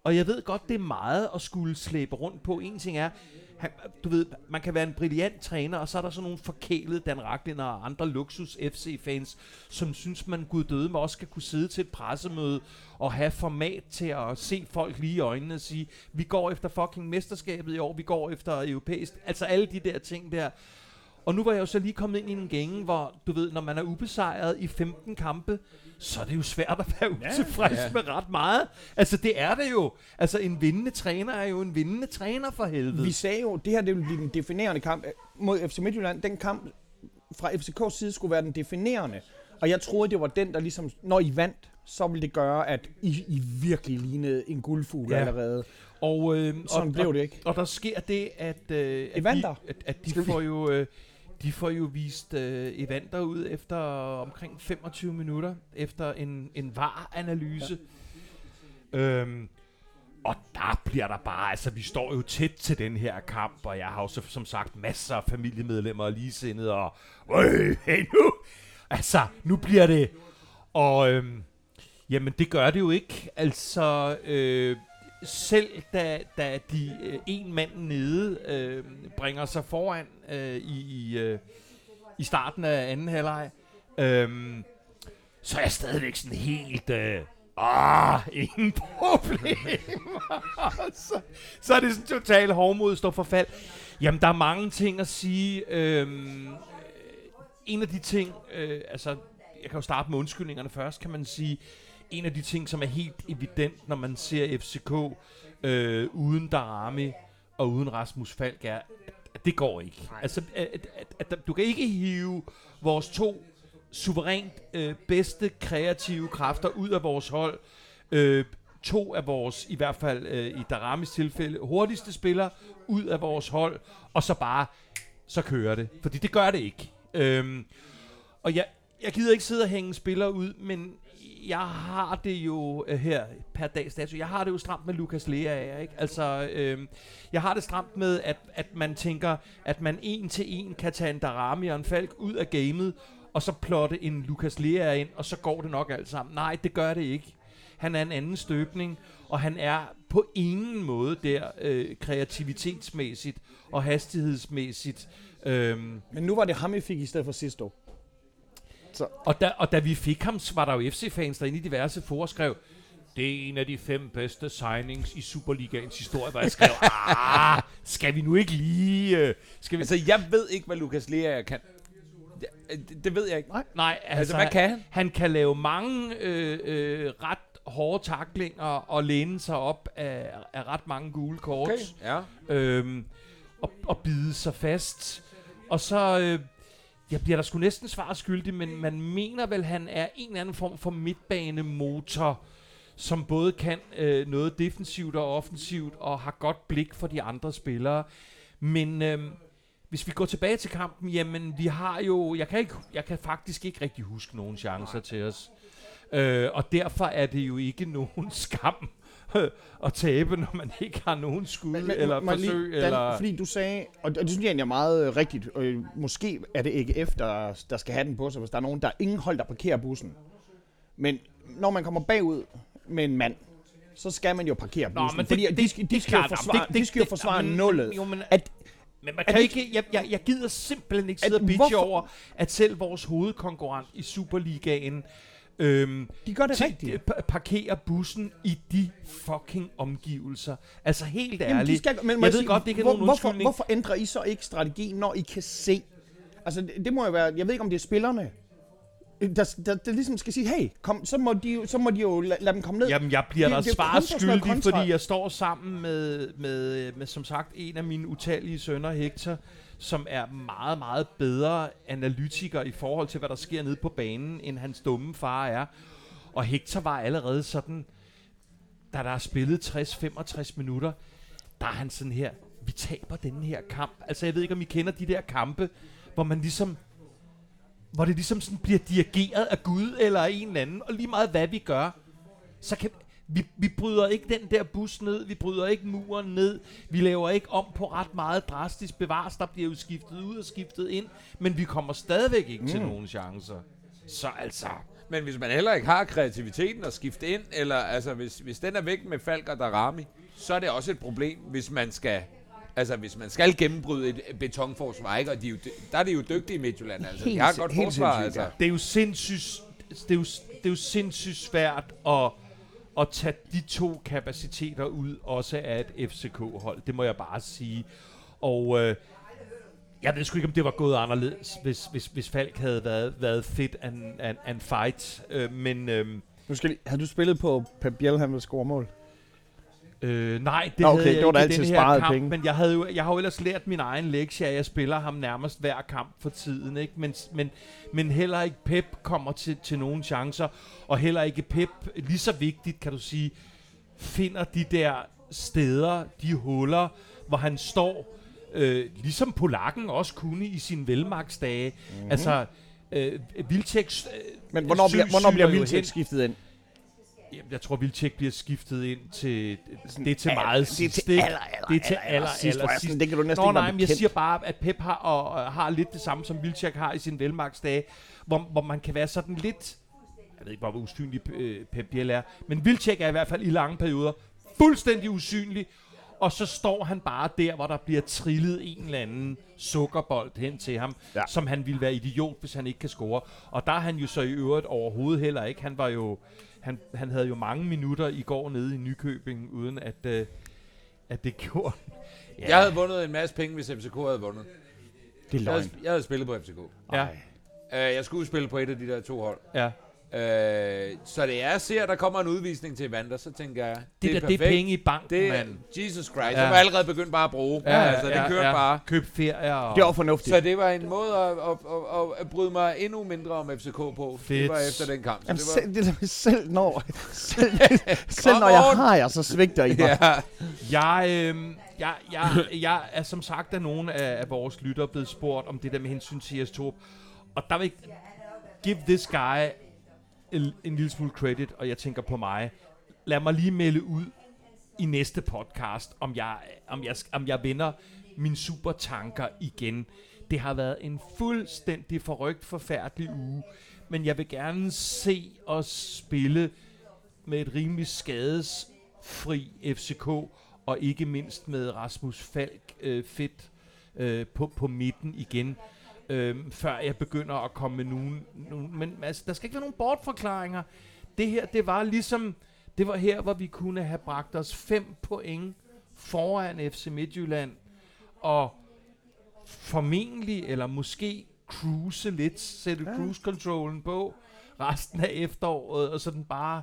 Og jeg ved godt, det er meget at skulle slæbe rundt på. En ting er, han, du ved, man kan være en brilliant træner, og så er der sådan nogle forkælede Dan Racklin og andre luksus FC-fans, som synes, man gud døde med også skal kunne sidde til et pressemøde og have format til at se folk lige i øjnene og sige, vi går efter fucking mesterskabet i år, vi går efter europæisk. Altså alle de der ting der. Og nu var jeg jo så lige kommet ind i en gænge, hvor du ved, når man er ubesejret i 15 kampe, så er det jo svært at være utilfreds Ja. ja. med ret meget. Altså det er det jo. Altså en vindende træner er jo en vindende træner for helvede. Vi sagde jo, at det her det ville blive den definerende kamp mod FC Midtjylland. Den kamp fra FCK's side skulle være den definerende. Og jeg troede, det var den, der ligesom, når I vandt, så ville det gøre, at I, I virkelig lignede en guldfugl Ja. allerede. Og, øh, Sådan og, blev og, det ikke. Og der sker det, at, øh, at, de, at, at de får jo... Øh, de får jo vist øh, Evander ud efter omkring 25 minutter, efter en, en var-analyse. Ja. Øhm, og der bliver der bare, altså vi står jo tæt til den her kamp, og jeg har jo så, som sagt masser af familiemedlemmer og ligesindede, og øh, hey nu, altså nu bliver det, og øhm, jamen det gør det jo ikke, altså øh, selv da, da de øh, en mand nede øh, bringer sig foran øh, i, i, øh, i starten af anden halvleg, øh, så er jeg stadigvæk sådan helt... Øh, Ah, ingen problemer. så, så er det sådan total hårdmod, står for fald. Jamen, der er mange ting at sige. Øhm, en af de ting, øh, altså, jeg kan jo starte med undskyldningerne først, kan man sige. En af de ting, som er helt evident, når man ser FCK øh, uden Darami og uden Rasmus Falk, er, at, at det går ikke. Altså, at, at, at, at du kan ikke hive vores to suverænt øh, bedste kreative kræfter ud af vores hold. Øh, to af vores, i hvert fald øh, i Daramis tilfælde, hurtigste spillere ud af vores hold, og så bare, så kører det. Fordi det gør det ikke. Øhm, og jeg, jeg gider ikke sidde og hænge spillere ud, men jeg har det jo øh, her per dags dato, jeg har det jo stramt med Lukas Lea, ikke? Altså, øh, jeg har det stramt med, at, at man tænker, at man en til en kan tage en Darami og en Falk ud af gamet, og så plotte en Lukas Lea ind, og så går det nok alt sammen. Nej, det gør det ikke. Han er en anden støbning, og han er på ingen måde der øh, kreativitetsmæssigt og hastighedsmæssigt. Øh, Men nu var det ham, I fik i stedet for sidste år og, da, og da vi fik ham, så var der jo FC-fans, der inde i diverse forer skrev, det er en af de fem bedste signings i Superligaens historie, hvor jeg skrev, ah, skal vi nu ikke lige... øh, Skal vi... Altså, jeg ved ikke, hvad Lukas Lea kan. Det, det, det ved jeg ikke. Nej. Nej, altså, Altså, hvad kan han? Han kan lave mange øh, øh, ret hårde taklinger og læne sig op af, af ret mange gule kort. Okay. Ja. øhm, og, og bide sig fast. Og så øh, jeg bliver der sgu næsten svar skyldig, men man mener vel, han er en eller anden form for midtbanemotor, som både kan øh, noget defensivt og offensivt, og har godt blik for de andre spillere. Men øh, hvis vi går tilbage til kampen, jamen vi har jo, jeg kan, ikke, jeg kan faktisk ikke rigtig huske nogen chancer til os. Øh, og derfor er det jo ikke nogen skam at tabe, når man ikke har nogen skud men, men, eller jeg lige- forsøg. Dan, eller... Fordi du sagde, og det synes jeg egentlig er meget øh, rigtigt, og øh, måske er det ikke efter, der skal have den på sig, hvis der er nogen, der er ingen hold, der parkerer bussen. Men når man kommer bagud med en mand, så skal man jo parkere bussen. men det- fordi det- de, skal, de det- skal jo klart, forsvare, jamen, det- de skal jo det- forsvare jamen, nullet. jo, men- at, Men man kan det ikke, jeg, jeg, jeg gider simpelthen ikke sidde At og bitche over, at selv vores hovedkonkurrent i Superligaen øhm, de gør det til- rigtigt. pa- parkerer bussen i de fucking omgivelser. Altså helt Jamen, ærligt. de skal, men jeg ved sige, godt, det er hvor, nogen hvorfor, undskyldning. hvorfor ændrer I så ikke strategien, når I kan se? Altså, det, det må jo være, jeg ved ikke, om det er spillerne, der, der, der ligesom skal sige, hey, kom, så må de, så må de jo lade, lade dem komme ned. Jamen, jeg bliver Det- der det er svar kontra sådan noget skyldig, fordi jeg står sammen med, med, med, som sagt, en af mine utallige sønner, Hector, som er meget, meget bedre analytiker i forhold til, hvad der sker nede på banen, end hans dumme far er. Og Hector var allerede sådan, da der er spillet 60-65 minutter, der er han sådan her, vi taber den her kamp. Altså, jeg ved ikke, om I kender de der kampe, hvor man ligesom hvor det ligesom sådan bliver dirigeret af Gud eller en eller anden, og lige meget hvad vi gør, så kan vi, vi bryder ikke den der bus ned, vi bryder ikke muren ned, vi laver ikke om på ret meget drastisk bevares, der bliver jo skiftet ud og skiftet ind, men vi kommer stadigvæk ikke mm. til nogen chancer. Så altså, Men hvis man heller ikke har kreativiteten at skifte ind, eller altså hvis, hvis den er væk med Falk og Darami, så er det også et problem, hvis man skal Altså, hvis man skal gennembryde et betonforsvar, ikke? Og de er jo, der er de jo dygtige i Midtjylland, altså. De Helt har et sin- godt helt forsvar, altså. det er jo sindssygt, det er jo, det er jo sindssygt svært at, at tage de to kapaciteter ud, også af et FCK-hold. Det må jeg bare sige. Og øh, jeg ved sgu ikke, om det var gået anderledes, hvis, hvis, hvis Falk havde været, været fit and, and, and fight. Øh, men øh, Nu skal, har du spillet på Pep Biel, han vil score mål? Øh, nej, det Nå, okay, havde jeg det var ikke i den her kamp. penge. Men jeg, havde jo, jeg har jo ellers lært min egen lektie, at jeg spiller ham nærmest hver kamp for tiden. Ikke? Men, men, men heller ikke Pep kommer til, til nogle chancer. Og heller ikke Pep, lige så vigtigt kan du sige, finder de der steder, de huller, hvor han står, øh, ligesom Polakken også kunne i sine velmagtsdage. Mm-hmm. Altså, øh, Vilcek... Øh, Men hvornår sy- bliver, hvornår bliver Vilcek skiftet ind? Jamen, jeg tror, Vilcek bliver skiftet ind til... Sådan Det er til meget det er sidst, til ikke? aller, aller, Det er til aller, aller, sidst, aller sidst. Det kan du næsten Nå nej, men jeg siger bare, at Pep har, og, og har lidt det samme, som Vilcek har i sin velmagtsdage, hvor, hvor man kan være sådan lidt... Jeg ved ikke, hvor usynlig øh, Pep Biel er, men Vilcek er i hvert fald i lange perioder fuldstændig usynlig, og så står han bare der, hvor der bliver trillet en eller anden sukkerbold hen til ham, ja. som han ville være idiot, hvis han ikke kan score. Og der er han jo så i øvrigt overhovedet heller ikke. Han var jo, han, han havde jo mange minutter i går nede i Nykøbing, uden at, øh, at det gjorde. Ja, Jeg havde vundet en masse penge, hvis FCK havde vundet. Det er Jeg havde, løgn. jeg havde spillet på FCK. ja, Uh, jeg skulle spille på et af de der to hold. ja. Uh, så det er, ser, at der kommer en udvisning til Evander, så tænker jeg, Det, det det er der, det er perfekt. penge i banken, Det mand. Jesus Christ, Ja. jeg var allerede begyndt bare at bruge. Ja, altså, det kørte bare. Køb ferier og... Det var fornuftigt. Så det var en måde at, at, at, at, at bryde mig endnu mindre om FCK på. Det Fedt. var efter den kamp. Så Jamen, det var, selv, det selv når, selv, selv når jeg har jer, så svigter I mig. ja. Jeg, øh, jeg, jeg, jeg er som sagt af nogle af, af vores lyttere blevet spurgt om det der med hensyn til Jes Torp. Og der vil give this guy en, en lille smule credit, og jeg tænker på mig. Lad mig lige melde ud i næste podcast, om jeg, om jeg, om jeg vender mine supertanker igen. Det har været en fuldstændig forrygt, forfærdelig uge, men jeg vil gerne se os spille med et rimelig skadesfri FCK, og ikke mindst med Rasmus Falk øh, fedt øh, på, på midten igen, øh, før jeg begynder at komme med nogen, nogen... Men altså, der skal ikke være nogen bortforklaringer. Det her, det var ligesom... Det var her, hvor vi kunne have bragt os fem point foran FC Midtjylland, og formentlig, eller måske cruise lidt, sætte ja. cruise-controllen på resten af efteråret, og sådan bare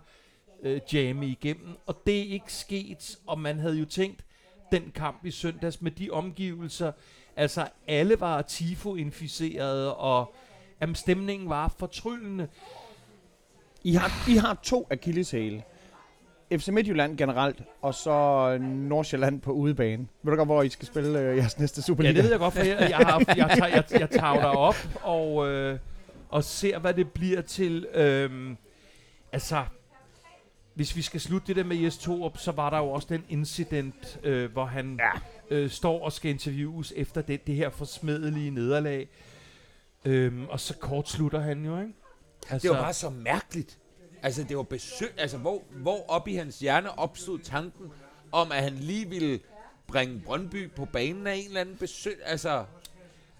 øh, jamme igennem. Og det er ikke sket, og man havde jo tænkt, den kamp i søndags med de omgivelser, altså alle var tifo-inficerede, og jamen, stemningen var fortryllende. I har, I har to akilleshæle. FC Midtjylland generelt, og så Nordsjælland på udebane. Ved du godt, hvor I skal spille øh, jeres næste Ja, Superliga? det ved jeg godt, for jeg, jeg, har, jeg, tager, jeg, jeg tager dig op og, øh, og ser, hvad det bliver til. Øhm, altså, hvis vi skal slutte det der med Jes Torup, så var der jo også den incident, øh, hvor han Ja. Øh, står og skal interviews efter det, det her forsmedelige nederlag. Øhm, og så kort slutter han jo, ikke? Altså, Det var bare så mærkeligt. Altså, det var besøg... Altså, hvor, hvor op i hans hjerne opstod tanken om, at han lige ville bringe Brøndby på banen af en eller anden besøg... Altså, altså,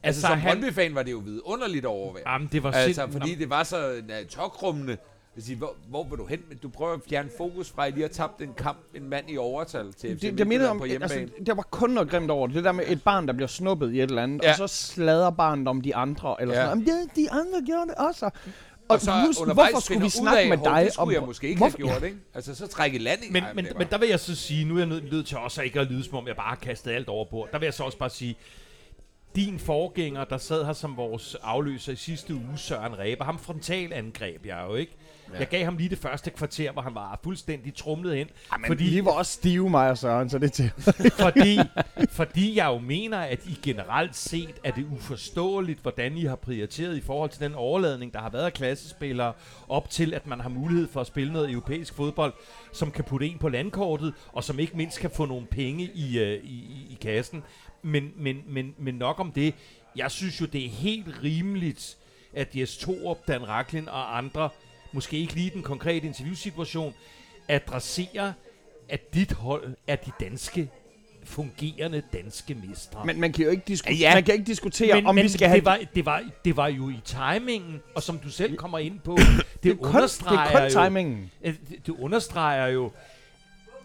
Altså, som han- Brøndby-fan var det jo vidunderligt overværet. Jamen, det var Altså, sind- fordi det var så uh, tokrummende. Jeg siger, hvor, hvor vil du hen? Men Du prøver at fjerne fokus fra, at I lige har tabt en kamp, en mand i overtal til FC Det, det, minder om, på altså, hjemmebane. der var kun noget grimt over det. Det der med et barn, der bliver snuppet i et eller andet, Ja. og så slader barnet om de andre, eller Ja. sådan noget. Jamen, de andre gjorde det også. og så husk, undervejs hvorfor skulle vi snakke af, med dig det skulle om- jeg måske ikke hvorfor- have gjort, ikke? Altså, så trække i land. Men, men, men der vil jeg så sige, nu er jeg nødt, nødt til også ikke at lyde som om, jeg bare har kastet alt over bord. Der vil jeg så også bare sige, din forgænger, der sad her som vores afløser i sidste uge, Søren Ræber, ham frontalangreb jeg jo, ikke? Ja. Jeg gav ham lige det første kvarter, hvor han var fuldstændig trumlet hen. Men fordi, vi var også stive, mig og Søren, så det til. fordi, fordi jeg jo mener, at I generelt set er det uforståeligt, hvordan I har prioriteret i forhold til den overladning, der har været af klassespillere, op til at man har mulighed for at spille noget europæisk fodbold, som kan putte en på landkortet, og som ikke mindst kan få nogle penge i, øh, i, i, i kassen. Men, men, men, men nok om det. Jeg synes jo, det er helt rimeligt, at Jes Torup, Dan Raklin og andre, måske ikke lige den konkrete interviewsituation, adresserer, at dit hold er de danske fungerende danske mestre. Men man kan jo ikke, disku- Ja. man kan ikke diskutere, men, om men vi skal have... det, var, det, var, det var jo i timingen, og som du selv kommer ind på, det, det er kun, det understreger er kun jo, timingen. at det, det understreger jo,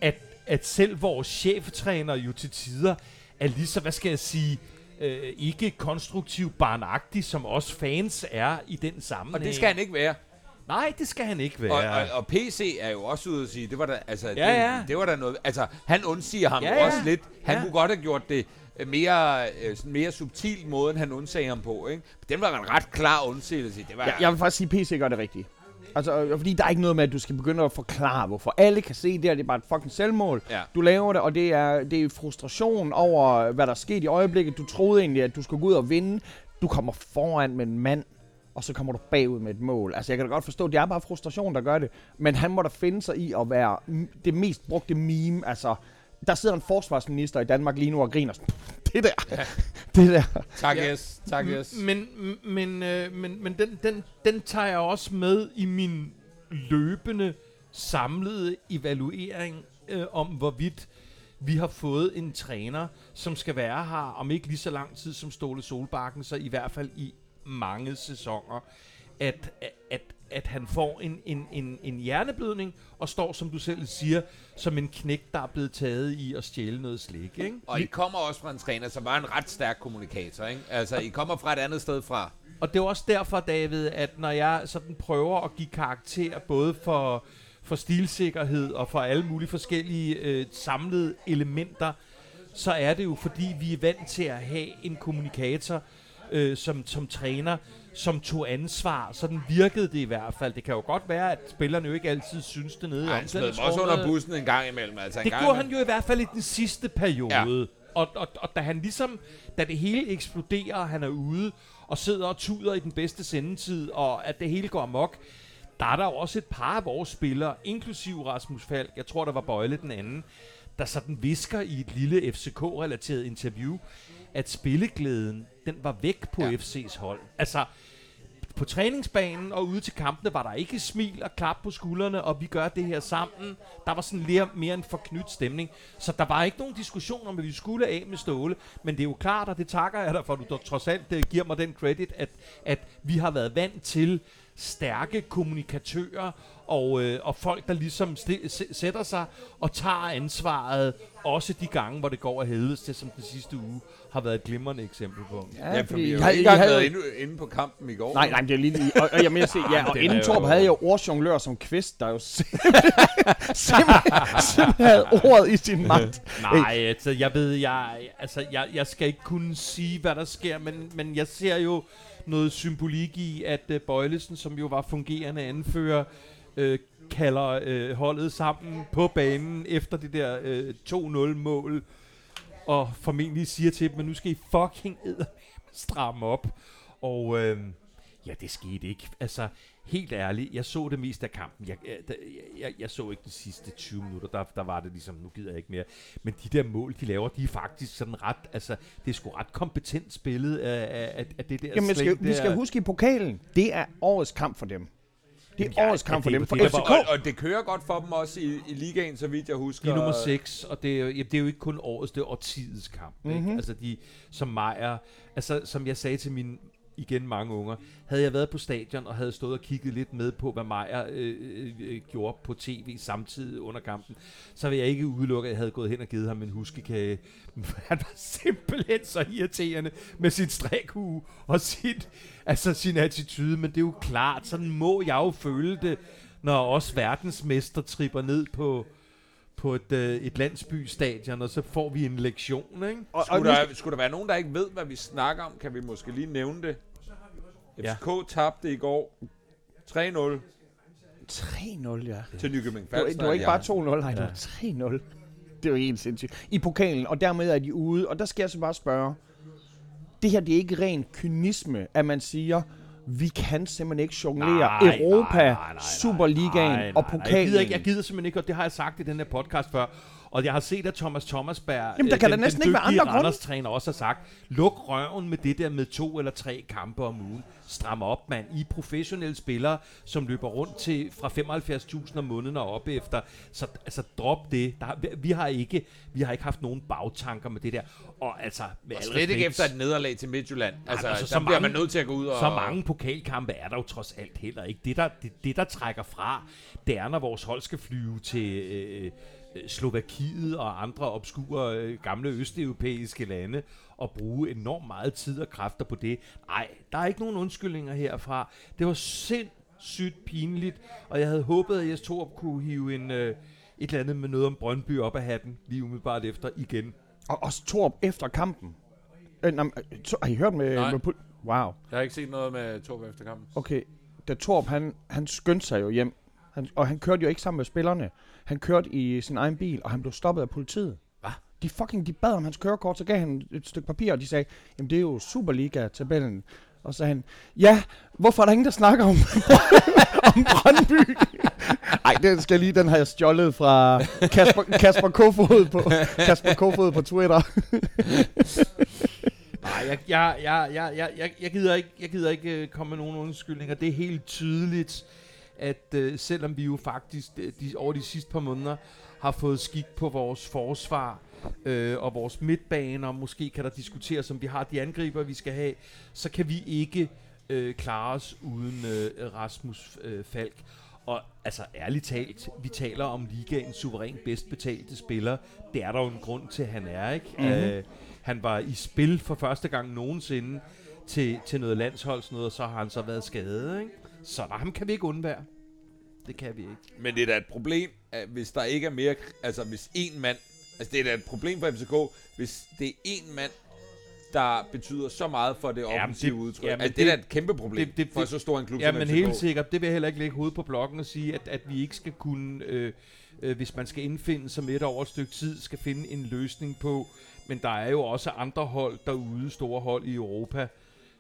at, at selv vores cheftræner jo til tider er lige så, hvad skal jeg sige, øh, ikke konstruktiv barnagtig, som os fans er i den sammenhæng. Og det skal han ikke være. Nej, det skal han ikke være. Og, og, og PC er jo også ude at sige, det var da, altså, Ja, det, ja. det var da noget, altså, han undsiger ham Ja, ja. også lidt. Han Ja. kunne godt have gjort det øh, mere, øh, mere subtil måde, end han undsagde ham på, ikke? Den var en ret klar undsigelse. Det var, Jeg, jeg vil faktisk sige, at PC gør det rigtigt. Altså, fordi der er ikke noget med, at du skal begynde at forklare, hvorfor. Alle kan se det her, det er bare et fucking selvmål. Ja. Du laver det, og det er, det er frustration over, hvad der er sket i øjeblikket. Du troede egentlig, at du skulle gå ud og vinde. Du kommer foran med en mand, og så kommer du bagud med et mål. Altså, jeg kan da godt forstå, det er bare frustration, der gør det. Men han må da finde sig i at være det mest brugte meme. Altså, der sidder en forsvarsminister i Danmark lige nu og griner. sådan, Det der. Det der. Tak, Ja. yes. Tak, yes. Men, men, øh, men, men den, den, den tager jeg også med i min løbende samlede evaluering øh, om, hvorvidt vi har fået en træner, som skal være her om ikke lige så lang tid som Ståle Solbakken, så i hvert fald i mange sæsoner, at, at, at han får en, en, en, en hjerneblødning og står, som du selv siger, som en knæk, der er blevet taget i at stjæle noget slik. Ikke? Og I kommer også fra en træner, som var en ret stærk kommunikator, ikke? Altså, I kommer fra et andet sted fra. Og det er også derfor, David, at når jeg sådan prøver at give karakter både for, for stilsikkerhed og for alle mulige forskellige øh, samlede elementer, så er det jo fordi, vi er vant til at have en kommunikator øh, som, som træner, som tog ansvar. Sådan virkede det i hvert fald. Det kan jo godt være, at spillerne jo ikke altid synes det nede i Ej, han smed også under bussen en gang imellem. Altså, en Det gang gjorde han imellem. jo i hvert fald i den sidste periode. Ja. Og, og, og da han ligesom, da det hele eksploderer, og han er ude og sidder og tuder i den bedste sendetid, og at det hele går amok, der er der jo også et par af vores spillere, inklusiv Rasmus Falk, jeg tror, der var Bøjle den anden, der sådan visker i et lille FCK-relateret interview, at spilleglæden, den var væk på Ja. FC's hold. Altså, på træningsbanen og ude til kampene var der ikke smil og klap på skuldrene, og vi gør det her sammen. Der var sådan mere, mere en forknyt stemning. Så der var ikke nogen diskussion om, at vi skulle af med Ståle. Men det er jo klart, og det takker jeg dig for, at du trods alt uh, giver mig den credit, at, at vi har været vant til stærke kommunikatører og, øh, og folk, der ligesom sti- s- sætter sig og tager ansvaret, også de gange, hvor det går af helvedes til, som den sidste uge har været et glimrende eksempel på. Ja, for vi jeg- har jo ikke havde- været inde, inde på kampen i går. Nej, nej, det er lige... Og, og jeg mener se, ja, og den inden Torp jo- havde jeg ordjonglør som kvist, der jo simpelthen, simpelthen, simpelthen havde ordet i sin magt. Nej, altså, jeg ved, jeg, altså, jeg, jeg skal ikke kunne sige, hvad der sker, men, men jeg ser jo noget symbolik i, at uh, Bøjlesen, som jo var fungerende anfører, øh, kalder øh, holdet sammen på banen efter det der øh, 2-0-mål, og formentlig siger til dem, at nu skal I fucking stramme op. Og øh, ja, det skete ikke. Altså, helt ærligt, jeg så det mest af kampen. Jeg, jeg, jeg, jeg, så ikke de sidste 20 minutter, der, der var det ligesom, nu gider jeg ikke mere. Men de der mål, de laver, de er faktisk sådan ret, altså, det er sgu ret kompetent spillet af, af, af det der Jamen, vi skal, slæng vi der. skal huske i pokalen, det er årets kamp for dem. Det er Jamen, ja, årets kamp for dem. For FCK, Og, og det kører godt for dem også i, i ligaen, så vidt jeg husker. De er nummer 6, og det er, jo, ja, det er jo ikke kun årets, det er årtidets kamp. Mm-hmm. Mhm. Ikke? Altså de, som Meyer, altså som jeg sagde til min igen mange unger. Havde jeg været på stadion og havde stået og kigget lidt med på, hvad Meyer øh, øh, øh, gjorde på tv samtidig under kampen, så vil jeg ikke udelukke, at jeg havde gået hen og givet ham en huskekage. Han var simpelthen så irriterende med sin strikhue og sin, altså sin attitude, men det er jo klart, sådan må jeg jo føle det, når også verdensmester tripper ned på, på et, øh, et landsbystadion, og så får vi en lektion, ikke? Og, og Skulle der, skulle der være nogen, der ikke ved, hvad vi snakker om, kan vi måske lige nævne det. Ja. FCK tabte i går 3-0 3-0, ja. til Nykøbing Det var, Falster. det var ikke Ja. bare 2-0, nej, det var 3-0. Det var helt sindssygt. I pokalen, og dermed er de ude. Og der skal jeg så bare spørge. Det her, det er ikke ren kynisme, at man siger, vi kan simpelthen ikke jonglere Nej, Europa, nej, nej, nej. Superligaen Nej, og nej, nej. pokalen. Jeg gider, ikke, jeg gider simpelthen ikke, og det har jeg sagt i den her podcast før. Og jeg har set, at Thomas Thomasberg, Jamen, der øh, kan den, da næsten den ikke være andre grunde. Randers-træner, også har sagt, luk røven med det der med to eller tre kampe om ugen. Stram op, mand. I professionelle spillere, som løber rundt til fra 75.000 om måneden og op efter. Så altså, drop det. Der, har- vi- har ikke, vi har ikke haft nogen bagtanker med det der. Og altså, med Og slet ikke efter et nederlag til Midtjylland. Altså, altså, altså så der bliver mange- man nødt til at gå ud og... så mange pokalkampe er der jo trods alt heller ikke. Det der, det, det, der trækker fra, det er, når vores hold skal flyve til øh, Slovakiet og andre obskure øh, gamle østeuropæiske lande og bruge enormt meget tid og kræfter på det. Nej, der er ikke nogen undskyldninger herfra. Det var sindssygt pinligt, og jeg havde håbet, at Jes Torup kunne hive en, øh, et eller andet med noget om Brøndby op af hatten, lige umiddelbart efter igen. Og også Torp efter kampen. Øh, nej, øh, to, har I hørt med... Nej. med pul- wow. Jeg har ikke set noget med Torb efter kampen. Okay, da Torp, han, han skyndte sig jo hjem. Han, og han kørte jo ikke sammen med spillerne. Han kørte i sin egen bil, og han blev stoppet af politiet. Hvad? De fucking, de bad om hans kørekort, så gav han et stykke papir, og de sagde, jamen det er jo Superliga-tabellen. Og så sagde han, ja, hvorfor er der ingen, der snakker om, om Brøndby? Ej, den skal lige, den har jeg stjålet fra Kasper, Kasper Kofod på, Kasper Kofod på Twitter. Nej, jeg, jeg, jeg, jeg, jeg, jeg, jeg gider ikke, jeg gider ikke øh, komme med nogen undskyldninger. Det er helt tydeligt, at øh, selvom vi jo faktisk øh, de, over de sidste par måneder har fået skik på vores forsvar øh, og vores midtbaner, måske kan der diskuteres, om vi har de angriber, vi skal have, så kan vi ikke øh, klare os uden øh, Rasmus øh, Falk. Og altså ærligt talt, vi taler om ligaens suverænt bedst betalte spiller. Det er der jo en grund til, at han er, ikke? Mhm. Mm-hmm. Øh, han var i spil for første gang nogensinde til, til noget landsholds noget, og så har han så været skadet, ikke? Så der, ham kan vi ikke undvære. Det kan vi ikke. Men det er da et problem, at hvis der ikke er mere... Altså, hvis en mand... Altså, det er da et problem for FCK, hvis det er en mand, der betyder så meget for det Jamen, offensive det- udtryk. jamen, altså, det, er det- da et kæmpe problem det- det- for det- så stor en klub Ja, som FCK. helt sikkert, det vil jeg heller ikke lægge hovedet på blokken og sige, at, at vi ikke skal kunne, øh, øh, hvis man skal indfinde sig med et over et stykke tid, skal finde en løsning på. Men der er jo også andre hold derude, store hold i Europa,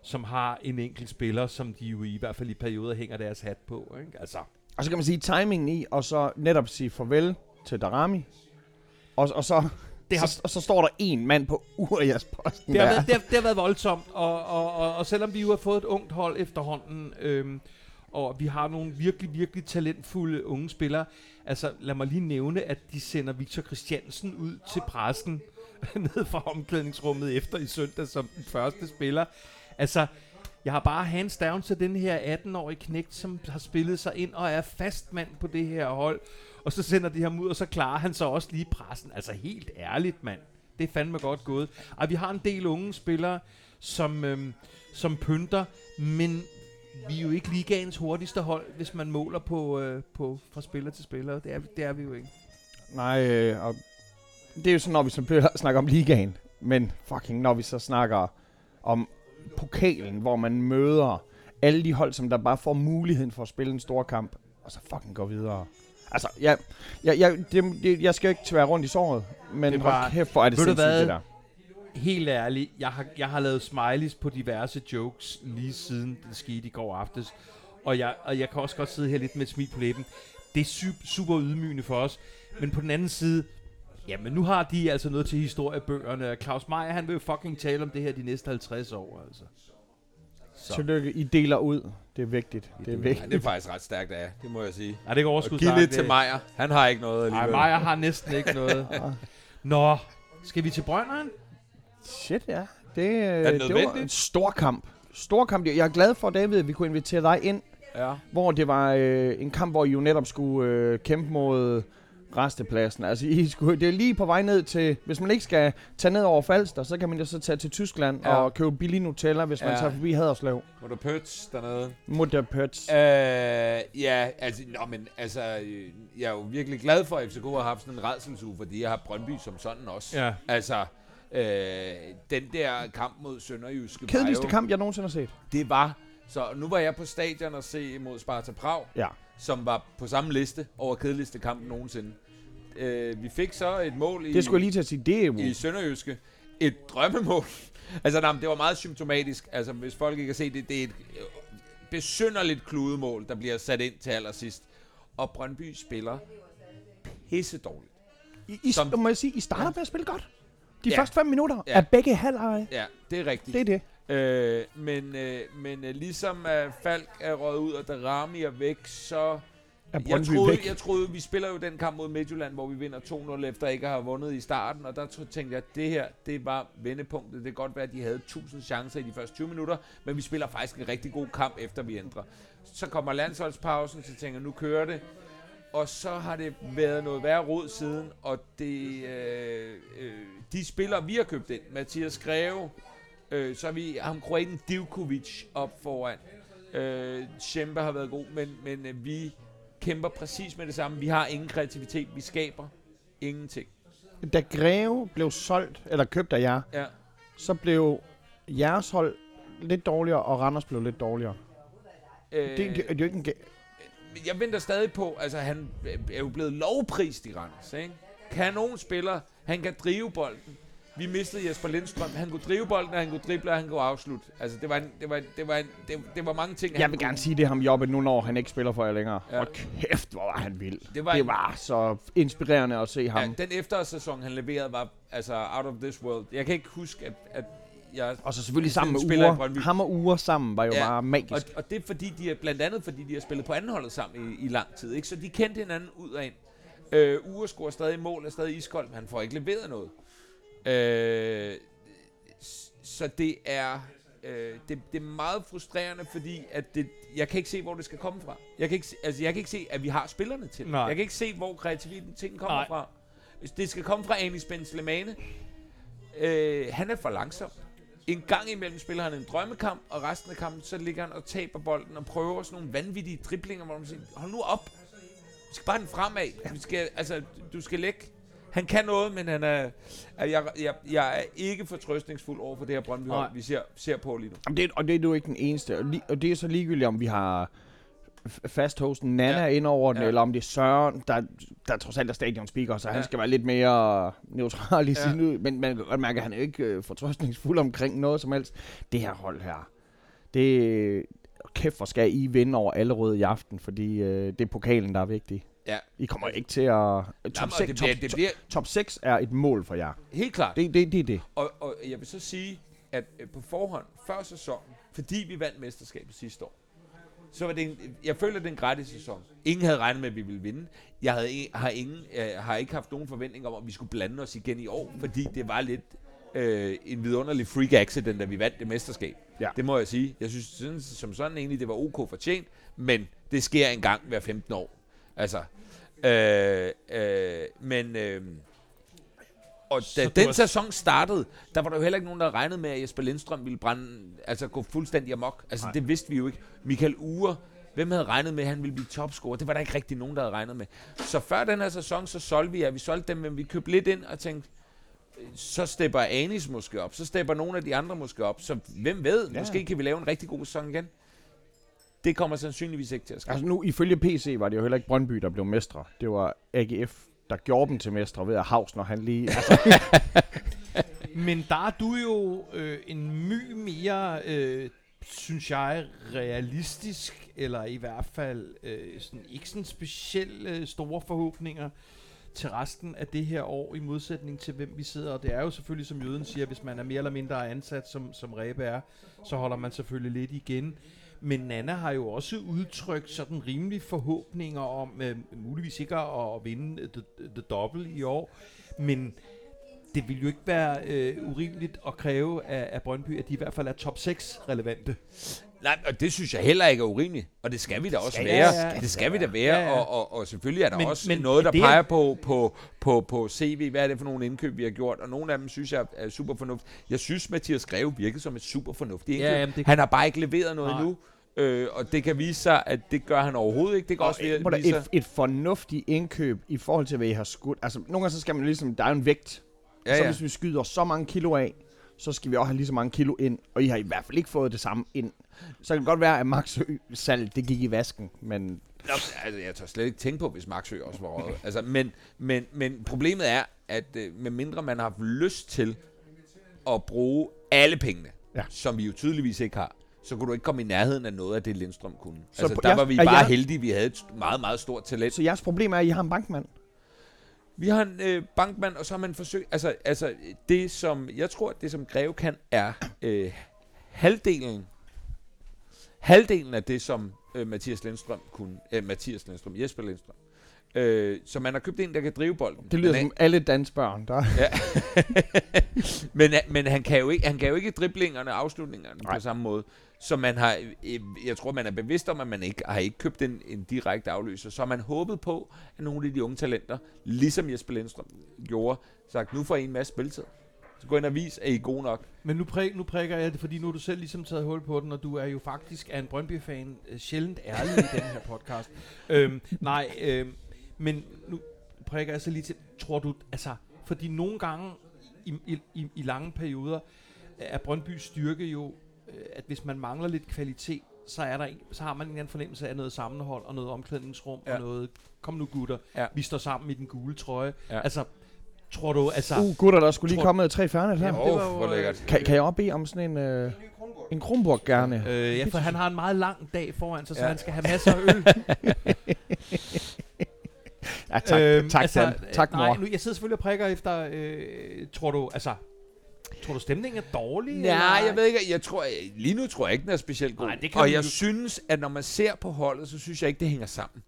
som har en enkelt spiller, som de jo i hvert fald i perioder hænger deres hat på. Ikke? Altså, Og så kan man sige timingen i, og så netop sige farvel til Darami. Og, og, så, Det har- så, og så står der en mand på Urias posten Det har, der. været, det, har, det har været voldsomt, og, og, og, og selvom vi jo har fået et ungt hold efterhånden, øhm, og vi har nogle virkelig, virkelig talentfulde unge spillere, altså lad mig lige nævne, at de sender Victor Christiansen ud til pressen, ned fra omklædningsrummet efter i søndag som den første spiller. Altså, jeg har bare hands down til den her 18-årige knægt, som har spillet sig ind og er fast mand på det her hold. Og så sender de ham ud, og så klarer han så også lige pressen. Altså helt ærligt, mand. Det er fandme godt gået. Og vi har en del unge spillere, som, øhm, som pynter, men vi er jo ikke ligaens hurtigste hold, hvis man måler på, øh, på fra spiller til spiller. Det er, det er vi jo ikke. Nej, øh, og det er jo sådan, når vi så snakker om ligaen. Men fucking, når vi så snakker om pokalen, hvor man møder alle de hold, som der bare får muligheden for at spille en stor kamp, og så fucking går videre. Altså, jeg, jeg, jeg, det, det, jeg skal jo ikke tvære rundt i såret, men Det hold var- kæft, hvor er det sindssygt, det der. Helt ærligt, jeg har, jeg har lavet smileys på diverse jokes lige siden det skete i går aftes. Og jeg, og jeg kan også godt sidde her lidt med et smil på læben. Det er super, super ydmygende for os. Men på den anden side, jamen nu har de altså noget til historiebøgerne. Claus Meier, han vil jo fucking tale om det her de næste 50 år, altså. Så. Tillykke, I deler ud. Det er vigtigt. Det er Ja, vigtigt. det er faktisk ret stærkt af det må jeg sige. Nej, det går Og overskud giv lidt til Majer. Han har ikke noget Nej, alligevel. Meier har næsten ikke noget. Nå, skal vi til Brønderen? Shit, ja. Det, øh, det det var en stor kamp. store kamp. Jeg er glad for, David, at vi kunne invitere dig ind, Ja. hvor det var øh, en kamp, hvor I jo netop skulle øh, kæmpe mod restepladsen. Altså, I skulle, det er lige på vej ned til... Hvis man ikke skal tage ned over Falster, så kan man jo så tage til Tyskland Ja. og købe billig Nutella, hvis man Ja. tager forbi Haderslev. Må du pøts dernede? Mutterpøts. Øh, ja, altså, nå, men altså, øh, jeg er jo virkelig glad for, at FCK har haft sådan en redselsuge, fordi jeg har Brøndby som sådan også. Ja. Altså, øh, den der kamp mod Sønderjyske Kedeligste jo, kamp, jeg nogensinde har set. det var, så nu var jeg på stadion og se mod Sparta Prag, Ja. som var på samme liste over kedeligste kamp nogensinde. Øh, vi fik så et mål i, Det skulle jeg lige til at sige. Det er jo... i Sønderjyske. Et drømmemål. altså, nej, det var meget symptomatisk. Altså, hvis folk ikke kan se det, det er et øh, besynderligt kludemål, der bliver sat ind til allersidst. Og Brøndby spiller pisse dårligt. I, I, som- må jeg sige, I starter med at spille godt. De Ja. ja. første fem minutter Ja. ja. er begge halvleje. Ja, det er rigtigt. Det er det. Øh, men øh, men øh, ligesom at Falk er røget ud, og Darami er væk, så... Jeg troede, væk. jeg troede, vi spiller jo den kamp mod Midtjylland, hvor vi vinder 2-0 efter ikke at have vundet i starten, og der tænkte jeg, at det her, det var vendepunktet. Det kan godt være, at de havde 1000 chancer i de første 20 minutter, men vi spiller faktisk en rigtig god kamp, efter vi ændrer. Så kommer landsholdspausen, så tænker jeg, nu kører det. Og så har det været noget værre rod siden, og det, øh, øh, de spillere, vi har købt ind, Mathias Greve, øh, så har vi ham kroaten Divkovic op foran. Øh, Schempe har været god, men, men øh, vi kæmper præcis med det samme. Vi har ingen kreativitet, vi skaber ingenting. Da Greve blev solgt, eller købt af jer, Ja. så blev jeres hold lidt dårligere, og Randers blev lidt dårligere. Øh, Det, det, det er jo ikke en... jeg venter stadig på, altså han er jo blevet lovprist i Randers, ikke? Kanon spiller, han kan drive bolden. Vi mistede Jesper Lindstrøm. Han kunne drive bolden, og han kunne drible, og han kunne afslutte. Altså, det var, en, det var, en, det var, en, det, det var mange ting, Jeg vil kunne. gerne sige det ham Jobbe nu, når han ikke spiller for jer længere. Ja. Og kæft, hvor var han vild. Det var det en- var så inspirerende at se ham. Ja, den efterårssæson, han leverede, var altså out of this world. Jeg kan ikke huske, at, at jeg... Og så selvfølgelig sammen med Ure. Ham og Ure sammen var jo Ja, bare magisk. Og, og det er fordi, de er, blandt andet fordi, de har spillet på andenholdet sammen i, i lang tid. Ikke? Så de kendte hinanden ud af ind. Øh, Ure scorer stadig mål, er stadig iskold, men han får ikke leveret noget. Øh, så det er, øh, det, det er meget frustrerende, fordi at det, jeg kan ikke se, hvor det skal komme fra. Jeg kan ikke, se- altså, jeg kan ikke se, at vi har spillerne til. Nej. Jeg kan ikke se, hvor kreativiteten kommer Nej. fra. Det skal komme fra Anis Ben Slemane. Øh, han er for langsom. En gang imellem spiller han en drømmekamp, og resten af kampen, så ligger han og taber bolden og prøver sådan nogle vanvittige driblinger, hvor man siger, hold nu op. Du skal bare den fremad. Du skal, altså, du skal lægge. Han kan noget, men han er, jeg, jeg, jeg er ikke fortrøstningsfuld over for det her brøndby Nej. vi ser, ser på lige nu. Jamen, det, og det er du ikke den eneste. Og, li, og det er så ligegyldigt, om vi har fast hosten Nana Ja. ind over den, Ja. eller om det er Søren, der, der trods alt er stadion speaker, så ja. Han skal være lidt mere neutral i Ja. sin ud. Men man kan godt mærke, at han er ikke øh, fortrøstningsfuld omkring noget som helst. Det her hold her, det kæft, hvor skal I vinde over alle røde i aften, fordi øh, det er pokalen, der er vigtig. Ja. I kommer ikke til at... Top, Jamen, og 6, det, top, bliver, det bliver top 6 er et mål for jer. helt klart. Det, det, det er det. Og, og jeg vil så sige, at øh, på forhånd, før sæsonen, fordi vi vandt mesterskabet sidste år, så var det en, jeg føler, det er en gratis sæson. Ingen havde regnet med, at vi ville vinde. Jeg havde, har, ingen, øh, har ikke haft nogen forventning om, at vi skulle blande os igen i år, fordi det var lidt øh, en vidunderlig freak accident, da vi vandt det mesterskab. Ja. Det må jeg sige. Jeg synes, synes som sådan egentlig, det var ok fortjent, men det sker en gang hver 15 år. Altså, øh, øh, men... Øh, og da Så den har- sæson startede, der var der jo heller ikke nogen, der regnede med, at Jesper Lindstrøm ville brænde, altså gå fuldstændig amok. Altså, Nej. det vidste vi jo ikke. Michael Ure, hvem havde regnet med, at han ville blive topscorer? Det var der ikke rigtig nogen, der havde regnet med. Så før den her sæson, så solgte vi, at vi solgte dem, men vi købte lidt ind og tænkte, så stepper Anis måske op, så stepper nogle af de andre måske op. Så hvem ved, ja. Ja. måske kan vi lave en rigtig god sæson igen. Det kommer sandsynligvis ikke til at ske. Altså nu, ifølge PC var det jo heller ikke Brøndby, der blev mestre. Det var AGF, der gjorde dem til mestre ved at Havs, når han lige... Altså, Men der er du jo øh, en my mere, øh, synes jeg, realistisk, eller i hvert fald øh, sådan, ikke sådan specielt øh, store forhåbninger til resten af det her år, i modsætning til hvem vi sidder. Og det er jo selvfølgelig, som Jøden siger, hvis man er mere eller mindre ansat, som, som Rebe er, så holder man selvfølgelig lidt igen. Men Nana har jo også udtrykt sådan rimelige forhåbninger om, øh, muligvis ikke at, vinde the, the double i år, men det vil jo ikke være øh, urimeligt at kræve af, af Brøndby, at de i hvert fald er top 6 relevante. Nej, og det synes jeg heller ikke er urimeligt. Og det skal vi da også Skal- være. ja, ja. det skal vi da være. Ja, ja. Og, og, og selvfølgelig er der Men- også men noget, der det er- peger på, på, på, på CV. Hvad er det for nogle indkøb, vi har gjort? Og nogle af dem synes jeg er super fornuftige. Jeg synes, Mathias Greve virkede som et super fornuftigt indkøb. Ja, jamen, det- Han har bare ikke leveret noget Nej. endnu. Øh, og det kan vise sig, at det gør han overhovedet ikke. Det kan Og også et, vise et, sig... et, et fornuftigt indkøb i forhold til, hvad I har skudt. Altså, nogle gange så skal man ligesom, der er jo en vægt. Ja, så ja. hvis vi skyder så mange kilo af, så skal vi også have lige så mange kilo ind. Og I har i hvert fald ikke fået det samme ind. Så kan det godt være, at Max salg, det gik i vasken. Men Nå, altså, jeg tør slet ikke tænke på, hvis Maxø også var røget. altså, men, men, men problemet er, at øh, med mindre man har haft lyst til at bruge alle pengene, Ja. som vi jo tydeligvis ikke har, så kunne du ikke komme i nærheden af noget af det, Lindstrøm kunne. Så Så altså, der jeg- var vi bare jeg- heldige, vi havde et meget, meget stort talent. så jeres problem er, at I har en bankmand. Vi har en øh, bankmand, og så har man forsøgt... Altså, altså, det som... Jeg tror, at det som Greve kan, er øh, halvdelen... Halvdelen af det, som øh, Mathias Lindstrøm kunne... Øh, Mathias Lindstrøm, Jesper Lindstrøm. Øh, så man har købt en, der kan drive bolden. Det lyder Men, som alle dansbørn, der Ja. men, men han kan jo ikke, han kan jo ikke driblingerne og afslutningerne. Nej. på samme måde. Så man har, øh, jeg tror, man er bevidst om, at man ikke har ikke købt en, en direkte afløser. Så har man håbet på, at nogle af de unge talenter, ligesom Jesper Lindstrøm gjorde, sagt, nu får I en masse spilletid. Så gå ind og vis, at I er gode nok. Men nu, præ, nu prikker jeg det, fordi nu har du selv ligesom taget hul på den, og du er jo faktisk af en Brøndby-fan øh, sjældent ærlig i den her podcast. Øhm, nej, øhm, men nu prikker jeg så lige til, tror du, altså, fordi nogle gange i, i, i, i lange perioder er Brøndbys styrke jo, at hvis man mangler lidt kvalitet, så, er der en, så har man en eller anden fornemmelse af noget sammenhold og noget omklædningsrum ja. Ja. og noget, kom nu gutter, Ja. vi står sammen i den gule trøje. Ja. Altså, tror du, altså... Uh, gutter, der skulle lige komme tre færdigt her. Jamen, Åh, det oh, var jo, hvor øh, lækkert. Kan, kan jeg også bede om sådan en, øh, en Kronborg gerne? Øh, ja, for han har en meget lang dag foran sig, så Ja. han skal have masser af øl. Ja, tak, øhm, tak, altså, Dan. tak nej, mor. Nu, jeg sidder selvfølgelig og prikker efter, øh, tror du, altså, tror du stemningen er dårlig? Nej, eller? jeg ved ikke. Jeg tror, lige nu tror jeg ikke, den er specielt god. Nej, det kan og jeg jo- synes, at når man ser på holdet, så synes jeg ikke, det hænger sammen.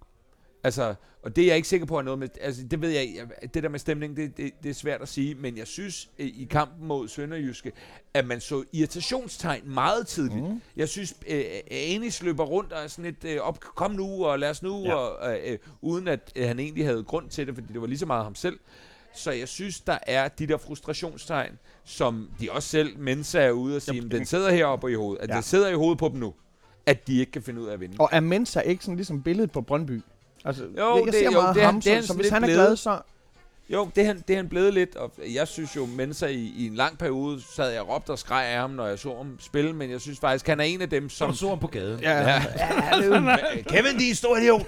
Altså, og det er jeg ikke sikker på, at noget med... Altså, det ved jeg Det der med stemning, det, det, det er svært at sige. Men jeg synes, i kampen mod Sønderjyske, at man så irritationstegn meget tidligt. Mm. Jeg synes, øh, Anis løber rundt og er sådan lidt, øh, op, kom nu, og lad os nu, Ja. ja. og, øh, øh, uden at øh, han egentlig havde grund til det, fordi det var lige så meget ham selv. Så jeg synes, der er de der frustrationstegn, som de også selv, mens er ude og sige, Jamen, at den sidder heroppe i hovedet. At Ja. ja. den sidder i hovedet på dem nu. At de ikke kan finde ud af at vinde. Og er Mensa ikke sådan ligesom billedet på Brøndby? Altså, jo, jeg, jeg det- ser jo, meget det er ham, det er han sådan hvis han er glad, så... Jo, det er, han, det er han blevet lidt, og jeg synes jo, mens jeg i, i en lang periode sad jeg og råbte og skreg af ham, når jeg så ham spille, men jeg synes faktisk, han er en af dem, Som som... så ham på gaden. Ja, Ja. Kevin, de er stor idiot!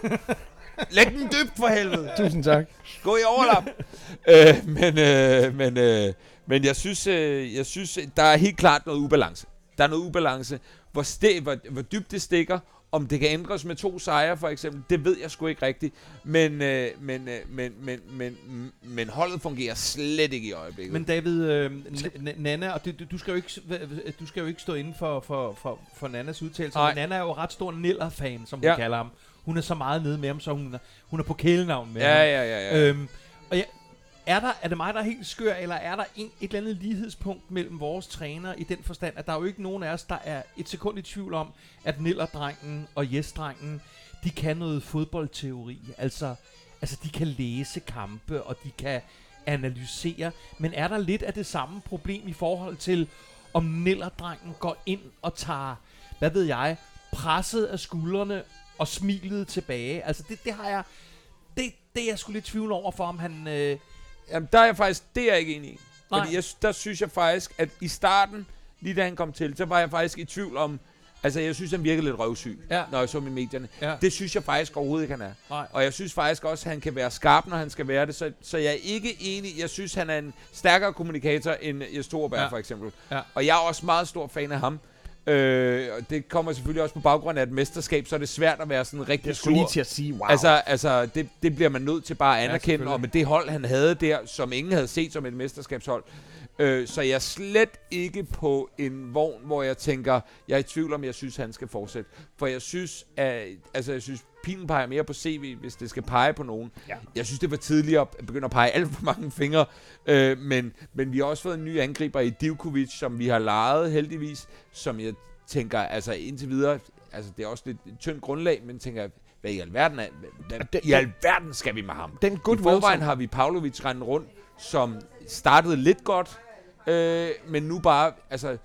Læg den dybt for helvede! tusind tak. Gå i overlap. øh, men, øh, men, øh, men jeg synes, øh, jeg synes, der er helt klart noget ubalance. Der er noget ubalance. Hvor, sti- hvor, hvor dybt det stikker, om det kan ændres med to sejre for eksempel, det ved jeg sgu ikke rigtigt. Men, øh, men, øh, men, men, men, men, holdet fungerer slet ikke i øjeblikket. Men David, øh, N- N- Nana, og du, du, skal jo ikke, du skal jo ikke stå inden for, for, for, for Nannas udtalelser, Nej. men Nana er jo ret stor Niller-fan, som Ja. hun kalder ham. Hun er så meget nede med ham, så hun er, hun er på kælenavn med ja, ham. ja, ja, ja. Øhm, og jeg, er, der, er det mig, der er helt skør, eller er der en, et eller andet lighedspunkt mellem vores træner i den forstand, at der er jo ikke nogen af os, der er et sekund i tvivl om, at Nillerdrengen og Jes-drengen, de kan noget fodboldteori. Altså, altså, de kan læse kampe, og de kan analysere. Men er der lidt af det samme problem i forhold til, om Nillerdrengen går ind og tager, hvad ved jeg, presset af skuldrene og smilet tilbage? Altså, det, det har jeg det, det er jeg sgu lidt tvivl over for, om han... Øh, Jamen, der er jeg faktisk, det er jeg ikke enig i. Nej. Fordi jeg, der synes jeg faktisk, at i starten, lige da han kom til, så var jeg faktisk i tvivl om, altså jeg synes, han virkede lidt røvsyg, Ja. når jeg så i medierne. Ja. Det synes jeg faktisk overhovedet ikke, han er. nej. Og jeg synes faktisk også, at han kan være skarp, når han skal være det. Så, så jeg er ikke enig. Jeg synes, han er en stærkere kommunikator end Jes Thorberg, ja. for eksempel. Ja. Og jeg er også meget stor fan af ham. Øh, det kommer selvfølgelig også på baggrund af et mesterskab, så er det svært at være sådan rigtig Jeg skulle sur. lige til at sige, wow. Altså, altså det, det bliver man nødt til bare at Ja, anerkende, selvfølgelig. og med det hold, han havde der, som ingen havde set som et mesterskabshold. Øh, så jeg er slet ikke på en vogn, hvor jeg tænker, jeg er i tvivl om, jeg synes, han skal fortsætte. For jeg synes, at, altså, jeg synes pilen peger mere på CV, hvis det skal pege på nogen. Ja. Jeg synes, det var tidligere at begynde at pege alt for mange fingre, øh, men, men vi har også fået en ny angriber i Divkovic, som vi har lejet heldigvis, som jeg tænker, altså indtil videre, altså det er også lidt tyndt grundlag, men tænker, hvad i alverden, er, hvad, det- i alverden skal vi med ham? Den I goodwill, forvejen har vi Pavlovic rendt rundt, som startede lidt godt, øh, men nu bare, altså,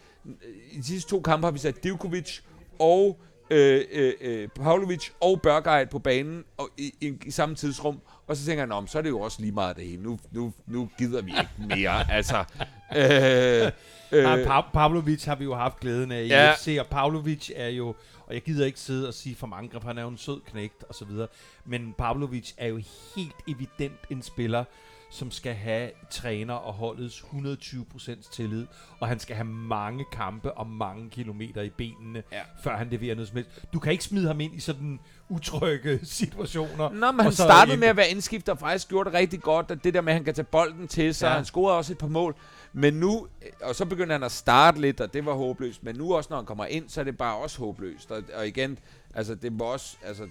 i de sidste to kampe har vi sat Divkovic og øh, øh, øh, Pavlovic og Børgeit på banen og i, i, i, samme tidsrum, og så tænker jeg, "Nå, men så er det jo også lige meget det hele. Nu, nu, nu gider vi ikke mere, altså. Øh, Øh, Nej, pa- Pavlovic har vi jo haft glæden af i Ja. ja. FC, og Pavlovic er jo, og jeg gider ikke sidde og sige for mange greb, han er jo en sød knægt og så videre, men Pavlovic er jo helt evident en spiller, som skal have træner og holdets 120% tillid, og han skal have mange kampe og mange kilometer i benene, Ja. før han leverer noget som helst. Du kan ikke smide ham ind i sådan utrygge situationer. Nå, men han startede med at være indskifter, og faktisk gjorde det rigtig godt, og det der med, at han kan tage bolden til sig. Ja. han scorede også et par mål, men nu, og så begynder han at starte lidt, og det var håbløst, men nu også, når han kommer ind, så er det bare også håbløst, og, og igen, altså det var også, altså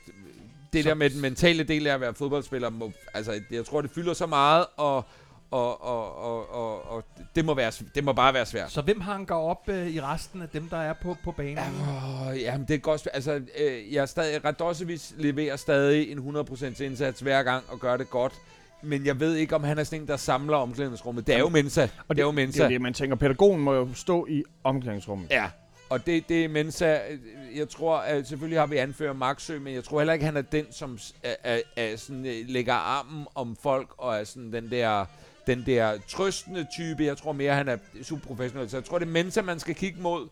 det, det Så- der med den mentale del af at være fodboldspiller, må, altså jeg tror, det fylder så meget, og, og, og, og, og, og det, må være, det må bare være svært. Så hvem hanker op øh, i resten af dem, der er på, på banen? Åh, jamen, det er godt. Altså, øh, jeg er stadig, Radosevic leverer stadig en 100% indsats hver gang og gør det godt. Men jeg ved ikke, om han er sådan en, der samler omklædningsrummet. Det er jo Mensa. og det er jo det Mensa. er jo det, man tænker. Pædagogen må jo stå i omklædningsrummet. Ja, og det, det er Mensa. Jeg tror, at selvfølgelig har vi anfører Maxø, men jeg tror heller ikke, han er den, som er, er, er sådan, øh, lægger armen om folk og er sådan den der den der trøstende type. Jeg tror mere, han er superprofessionel. Så jeg tror, det er Mensa, man skal kigge mod.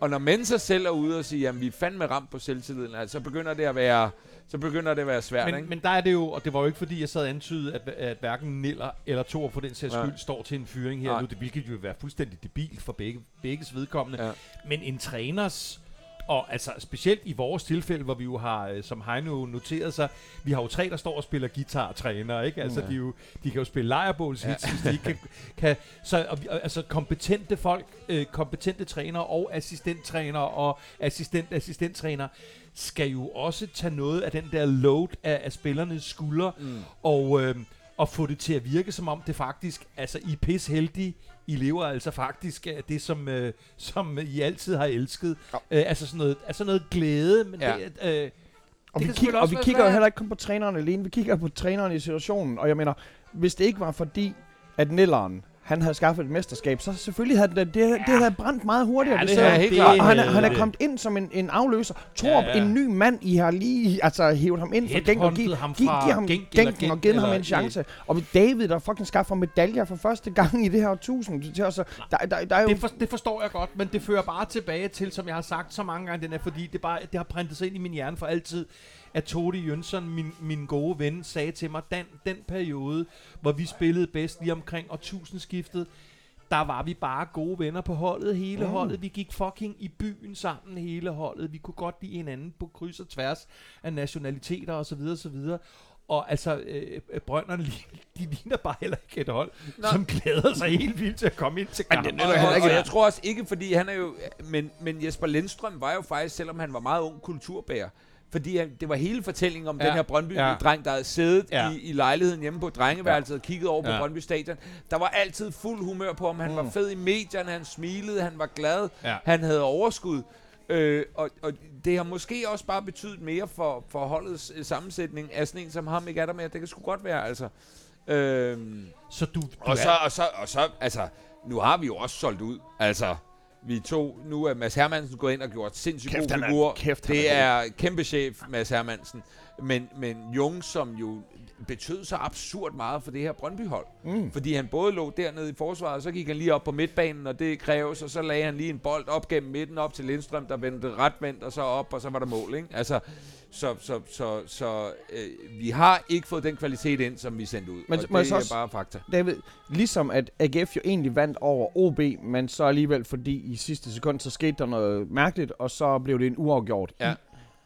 Og når Mensa selv er ude og sige, at vi er fandme ramt på selvtilliden, altså, så begynder det at være, så begynder det at være svært. Men, ikke? men der er det jo, og det var jo ikke fordi, jeg sad og antydede, at, at hverken Niller eller Thor for den sags skyld står til en fyring her Nej. nu, det, hvilket jo vil være fuldstændig debil for begge, begges vedkommende. Ja. Men en træners, og altså specielt i vores tilfælde, hvor vi jo har, øh, som Heino noteret sig, vi har jo tre, der står og spiller guitar og træner, ikke? Altså, Ja. de, er jo, de kan jo spille lejrebåls, ja. hvis de ikke kan, kan så, og, altså kompetente folk, øh, kompetente trænere og assistenttrænere og assistent-assistenttræner, skal jo også tage noget af den der load af, af spillernes skuldre, Mm. og, øh, og få det til at virke, som om det faktisk, altså I er pis heldige, I lever altså faktisk af det, som, øh, som I altid har elsket. Ja. Øh, altså, sådan noget, altså noget glæde, men Ja. det, øh, Og Det vi, selvfølgelig og vi kigger jo svært. heller ikke kun på træneren alene, vi kigger på træneren i situationen. Og jeg mener, hvis det ikke var fordi, at Nilleren, han havde skaffet et mesterskab, så selvfølgelig havde det, det, det havde brændt meget hurtigere. Ja, det havde jeg. helt klart. Og han, er, han er det. kommet ind som en, en afløser. Torp, Ja, ja, en ny mand, I har lige altså, hævet ham ind fra Genk og givet ham giv, giv ham Genk og Genk givet ham en chance. Og David, der fucking skaffer medaljer for første gang i det her årtusind. til os. Der, der, der er jo... Det, for, det forstår jeg godt, men det fører bare tilbage til, som jeg har sagt så mange gange, den er, fordi det, bare, det har printet sig ind i min hjerne for altid, at Todi Jønsson, min, min gode ven, sagde til mig, den, den periode, hvor vi spillede bedst lige omkring årtusindskiftet, der var vi bare gode venner på holdet, hele Mm. holdet. Vi gik fucking i byen sammen, hele holdet. Vi kunne godt lide hinanden på kryds og tværs af nationaliteter osv. osv. Og altså, øh, øh, brønderne, de ligner bare heller ikke et hold, Nå. Som glæder sig helt vildt til at komme ind til Men kampen. det Og, og, ikke. og jeg tror også ikke, fordi han er jo... Men, men Jesper Lindstrøm var jo faktisk, selvom han var meget ung, kulturbærer. Fordi han, det var hele fortællingen om ja. Den her Brøndby-dreng, ja. der havde siddet ja. I, i lejligheden hjemme på drengeværelset ja. og kigget over på Ja. Brøndby Stadion. Der var altid fuld humør på ham. Han mm. var fed i medierne, han smilede, han var glad, Ja. han havde overskud. Øh, og, og det har måske også bare betydet mere for, for holdets øh, sammensætning af sådan en som ham, ikke er der med. Det kan sgu godt være, altså. Øh, Så du, du og så, og så, og så, altså, nu har vi jo også solgt ud. Altså, vi to, nu er Mads Hermansen gået ind og gjort sindssygt Kæft, god han er- figur. kæft, det er er kæmpe chef, Mads Hermansen. Men, men Jung, som jo betød så absurd meget for det her Brøndby-hold. Mm. Fordi han både lå dernede i forsvaret, og så gik han lige op på midtbanen, og det kræves, og så lagde han lige en bold op gennem midten, op til Lindstrøm, der vendte retvendt, og så op, og så var der mål, ikke? Altså, så, så, så, så øh, vi har ikke fået den kvalitet ind, som vi sendte ud. Men og det så er også- bare fakta. David, ligesom at AGF jo egentlig vandt over OB, men så alligevel, fordi i sidste sekund, så skete der noget mærkeligt, og så blev det en uafgjort. Ja.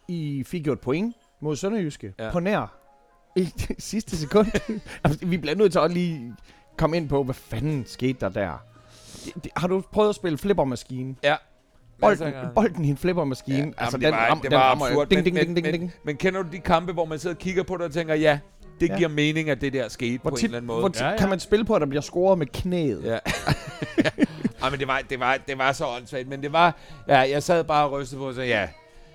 I, I fik jo et point mod Sønderjyske ja. på nær i det sidste sekund. Altså, Vi bliver nødt til at lige komme ind på, hvad fanden skete der der. Det, det, har du prøvet at spille flippermaskine? Ja. Bolden, bolden i en flippermaskine. Ja, altså, jamen, den, det var, ram, det den var rammer absurd, Ding, men, ding, ding, ding, men, ding. Men, men kender du de kampe, hvor man sidder og kigger på det og tænker, ja, det Ja. giver mening, at det der skete Hvor på en tit, eller anden måde. hvor tit Ja, ja. kan man spille på, at der bliver scoret med knæet? Ja. Ej, men det var, det, var, det var så åndssvagt, men det var, ja, jeg sad bare og rystede på og sagde, ja,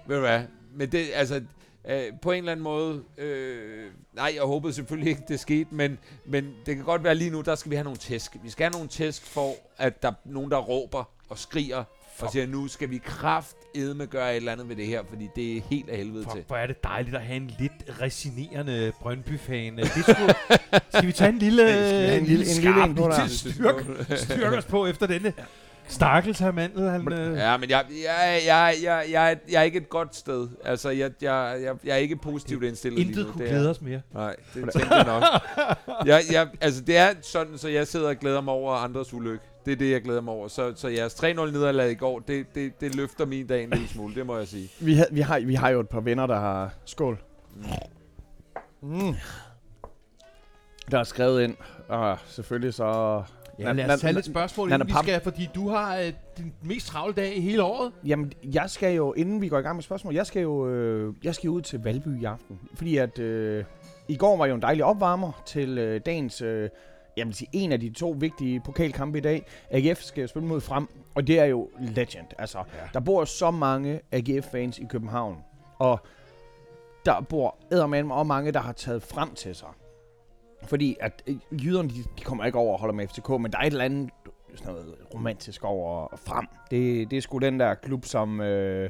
ved du hvad, men det, altså, øh, på en eller anden måde, øh, nej, jeg håbede selvfølgelig ikke, det skete, men, men det kan godt være lige nu, der skal vi have nogle tæsk. Vi skal have nogle tæsk for, at der er nogen, der råber og skriger, og siger, nu skal vi kraftedme gøre et eller andet ved det her, fordi det er helt af helvede til. Fuck, hvor er det dejligt at have en lidt resinerende Brøndby-fan. Det skulle, skal vi tage en lille, Ja, skal vi have en lille- en lille en på der? til styrke, styrke os på efter denne stakkels her mandel. Han, øh, Ja, men jeg, jeg, jeg, jeg, jeg, jeg er ikke et godt sted. Altså, jeg, jeg, jeg, jeg er ikke positivt indstillet lige intet nu. kunne Det er- glæde os mere. Nej, det tænker jeg nok. jeg, jeg, altså, det er sådan, så jeg sidder og glæder mig over andres ulykke. Det er det, jeg glæder mig over. Så, så jeres 3-0 nederlag i går, det, det, det løfter min dag en lille smule, det må jeg sige. Vi, har, vi, har, vi har jo et par venner, der har... Skål. Mm. Der er skrevet ind, og selvfølgelig så... Ja, lad os tage lidt spørgsmål, inden vi skal, fordi du har øh, din mest travle dag i hele året. Jamen, jeg skal jo, inden vi går i gang med spørgsmål, jeg skal jo øh, jeg skal ud til Valby i aften. Fordi at øh, i går var jo en dejlig opvarmer til øh, dagens, øh, jeg vil sige, en af de to vigtige pokalkampe i dag. AGF skal jo spille mod frem, og det er jo legend. Altså, ja. der bor så mange AGF-fans i København, og der bor eddermame og mange, der har taget frem til sig. Fordi at øh, jyderne, de, de kommer ikke over og holder med FCK, men der er et eller andet sådan noget romantisk over frem. Det, det er sgu den der klub, som... Øh,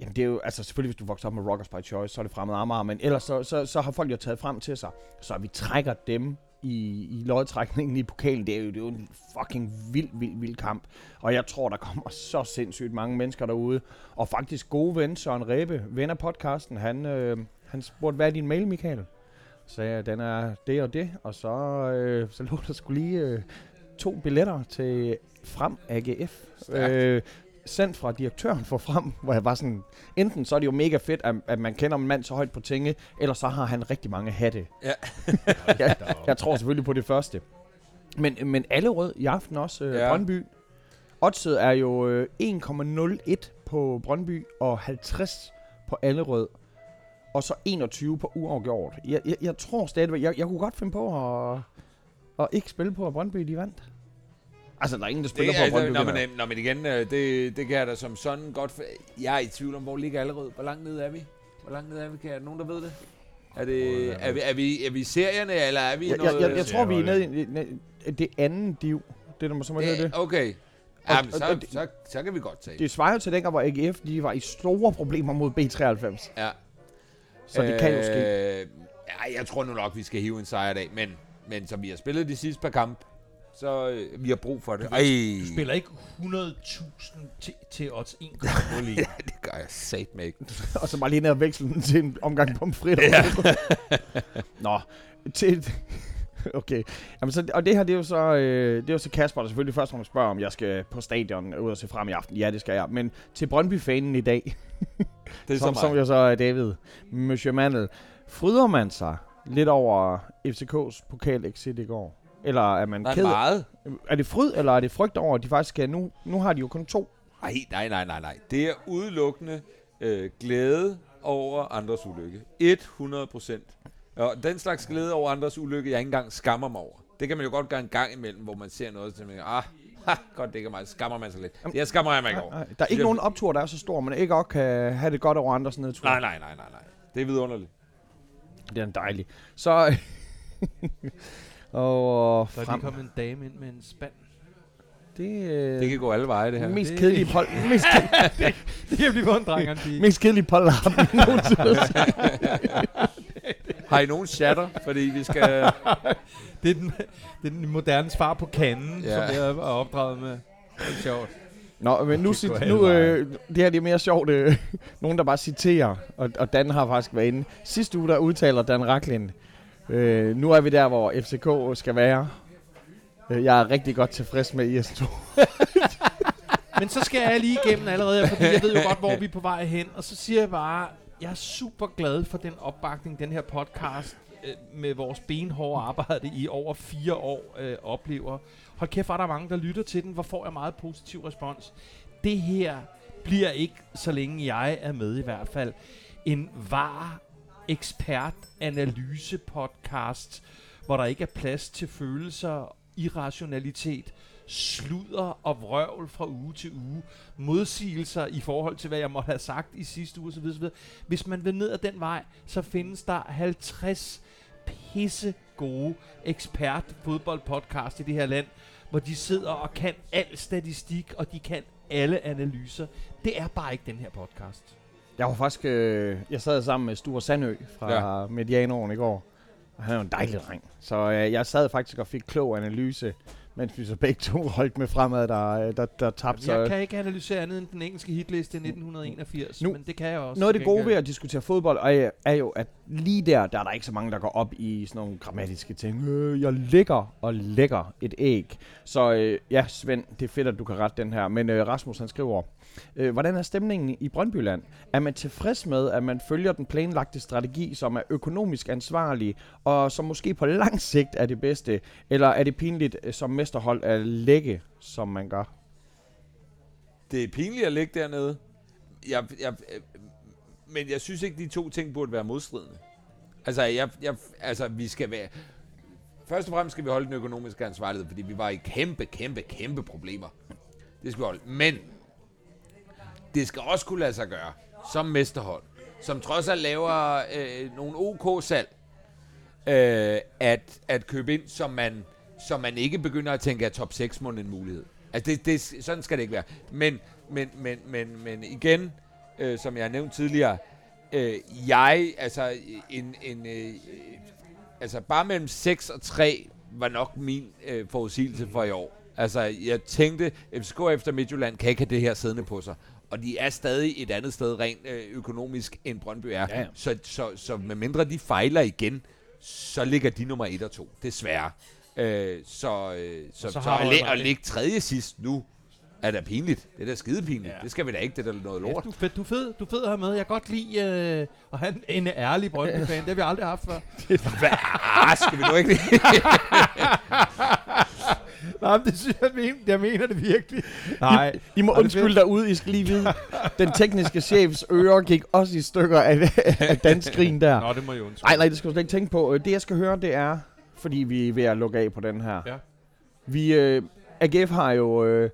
jamen det er jo, altså selvfølgelig hvis du vokser op med Rockers by Choice, så er det fremmed Amager, men ellers så, så, så har folk jo taget frem til sig. Så vi trækker dem i, i lodtrækningen i pokalen, det er jo, det er jo en fucking vild, vild, vild kamp. Og jeg tror, der kommer så sindssygt mange mennesker derude. Og faktisk gode ven, Søren Ræbe, ven af podcasten, han, øh, han spurgte, hvad er din mail, Michael? Sagde jeg, den er det og det, og så, øh, så lå der skulle lige øh, to billetter til Frem AGF. Stærkt. Øh, sendt fra direktøren for Frem, hvor jeg var sådan, enten så er det jo mega fedt, at, at man kender en mand så højt på tinge, eller så har han rigtig mange hatte. Ja. jeg, jeg tror selvfølgelig på det første. Men, men alle rød i aften også, øh, ja. Brøndby. Oddset er jo øh, 1,01 på Brøndby og 50 på Allerød. Og så 21 på uafgjort. Jeg, jeg, jeg tror stadigvæk, jeg, jeg kunne godt finde på at, at ikke spille på, at Brøndby de vandt. Altså, der er ingen, der Det, spiller på, at altså, Brøndby når, vinder. man, når man igen, øh, det, det kan jeg da som sådan godt... For, jeg er i tvivl om, hvor ligger allerede. Hvor langt ned er vi? Hvor langt ned er vi? Kan der nogen, der ved det? Er, det, er, vi, er, vi, er vi serierne, eller er vi Jeg, noget... jeg, jeg, jeg tror, vi er nede i i- det anden div. Det er der, som det. det, okay. Og- Jamen, så, og det- så, så kan vi godt tage Det svarer jo til dengang, hvor AGF de var i store problemer mod B93. Ja. Så det kan jo ske. Øh, Ja, jeg tror nu nok, vi skal hive en sejr i dag, men, men som vi har spillet de sidste par kampe, så øh, vi har brug for det. Ej, Du spiller ikke 100.000 til, til odds 1,0 i. det gør jeg satme ikke. Og så bare lige ned og veksle den til en omgang pomfritter. Ja. Nå, til... Okay, Jamen, så, og det her, det er jo så, øh, det er jo så Kasper, der selvfølgelig først fremmest spørger, om jeg skal på stadion ud og se frem i aften. Ja, det skal jeg. Men til Brøndby-fanen i dag, Det er som, så som jo så er David, Monsieur Mandel, fryder man sig lidt over FCK's pokal-exit i går? Eller er man er ked meget. Er det fryd, eller er det frygt over, at de faktisk skal nu? Nu har de jo kun to. Nej, nej, nej, nej, nej. Det er udelukkende øh, glæde over andres ulykke. 100 procent. Og den slags glæde over andres ulykke, jeg ikke engang skammer mig over. Det kan man jo godt gøre en gang imellem, hvor man ser noget, så man tænker, ah, ha, godt, det ikke er mig. Skammer man sig lidt. Det her skammer jeg mig ikke over. Nej, der er ikke Det- nogen optur, der er så stor, man ikke også kan have det godt over andres nedtur. Nej, nej, nej, nej, nej. Det er vidunderligt. Det er en dejlig. Så... og Så er frem. lige kommet en dame ind med en spand. Det, øh, Det kan gå alle veje, det her. mest Det- kedelige pol, mest, Det kan blive på en dreng mest kedelige pollarm nogensinde. Har I nogen chatter? Fordi vi skal... Det er den, det er den moderne svar på kanden, Ja. som jeg er opdraget med. Det er sjovt. Nå, men nu, sit, nu øh, det her det er mere sjovt. Øh, nogen, der bare citerer, og, og Dan har faktisk været inde. Sidste uge, der udtaler Dan Raklin, øh, nu er vi der, hvor FCK skal være. Øh, Jeg er rigtig godt tilfreds med IS2. Men så skal jeg lige igennem allerede, fordi jeg ved jo godt, hvor vi er på vej hen. Og så siger jeg bare, jeg er super glad for den opbakning, den her podcast øh, med vores benhårde arbejde i over fire år øh, oplever. Hold kæft, hvor er der mange, der lytter til den. Hvor får jeg meget positiv respons. det her bliver ikke, så længe jeg er med i hvert fald, en var ekspert analyse podcast, hvor der ikke er plads til følelser, irrationalitet, sludder og vrøvl fra uge til uge, modsigelser i forhold til, hvad jeg måtte have sagt i sidste uge osv. osv. Hvis man vil ned ad den vej, så findes der 50 pisse gode ekspert fodboldpodcast i det her land, hvor de sidder og kan al statistik, og de kan alle analyser. Det er bare ikke den her podcast. Jeg var faktisk... Øh, jeg sad sammen med Sture Sandø fra ja. Medianoren i går. Og han er jo en dejlig dreng. Så øh, jeg sad faktisk og fik klog analyse mens vi så begge to holdt med fremad, der, der, der tabte. Jeg kan ikke analysere andet end den engelske hitliste i 1981, nu, men det kan jeg også. Noget af det gode ved at diskutere fodbold er, er jo, at lige der, der er der ikke så mange, der går op i sådan nogle grammatiske ting. Øh, jeg lægger og lægger et æg. Så øh, ja, Svend, det er fedt, at du kan rette den her. Men øh, Rasmus, han skriver, Øh, hvordan er stemningen i Brøndbyland? Er man tilfreds med, at man følger den planlagte strategi, som er økonomisk ansvarlig, og som måske på lang sigt er det bedste? Eller er det pinligt øh, som mesterhold at lægge, som man gør? Det er pinligt at ligge dernede. Jeg, jeg, øh, men jeg synes ikke, de to ting burde være modstridende. Altså, jeg, jeg, altså, vi skal være... Først og fremmest skal vi holde den økonomiske ansvarlighed, fordi vi var i kæmpe, kæmpe, kæmpe problemer. Det skal vi holde. Men det skal også kunne lade sig gøre som mesterhold, som trods alt laver øh, nogle OK-salg, øh, at, at købe ind, som man, som man ikke begynder at tænke, at top 6 må en mulighed. Altså, det, det, sådan skal det ikke være. Men, men, men, men, men igen, øh, som jeg har nævnt tidligere, øh, jeg, altså, en, en, øh, altså bare mellem 6 og 3 var nok min øh, forudsigelse for i år. Altså, jeg tænkte, FCK efter Midtjylland kan ikke have det her siddende på sig og de er stadig et andet sted rent øh, økonomisk, end Brøndby er. Ja, ja. Så, så, så med mindre de fejler igen, så ligger de nummer 1 og 2, desværre. Øh, så øh, så, så, så at, læ- at ligge tredje sidst nu, er da pinligt. Det er da skide pinligt. Ja. Det skal vi da ikke, det er da noget lort. Ja, du, fed, du, fed, du fed have med. Jeg kan godt lide øh, at have en, en ærlig Brøndby-fan. Det har vi aldrig haft før. Hvad? Skal vi nu ikke Nej, det synes jeg, mener, jeg mener det virkelig. Nej. I, I må undskylde derude, I skal lige vide. Den tekniske chefs ører gik også i stykker af, af danskrin der. Nå, det må jeg undskylde. Nej, nej, det skal du slet ikke tænke på. Det, jeg skal høre, det er, fordi vi er ved at lukke af på den her. Ja. Vi, øh, AGF har jo øh,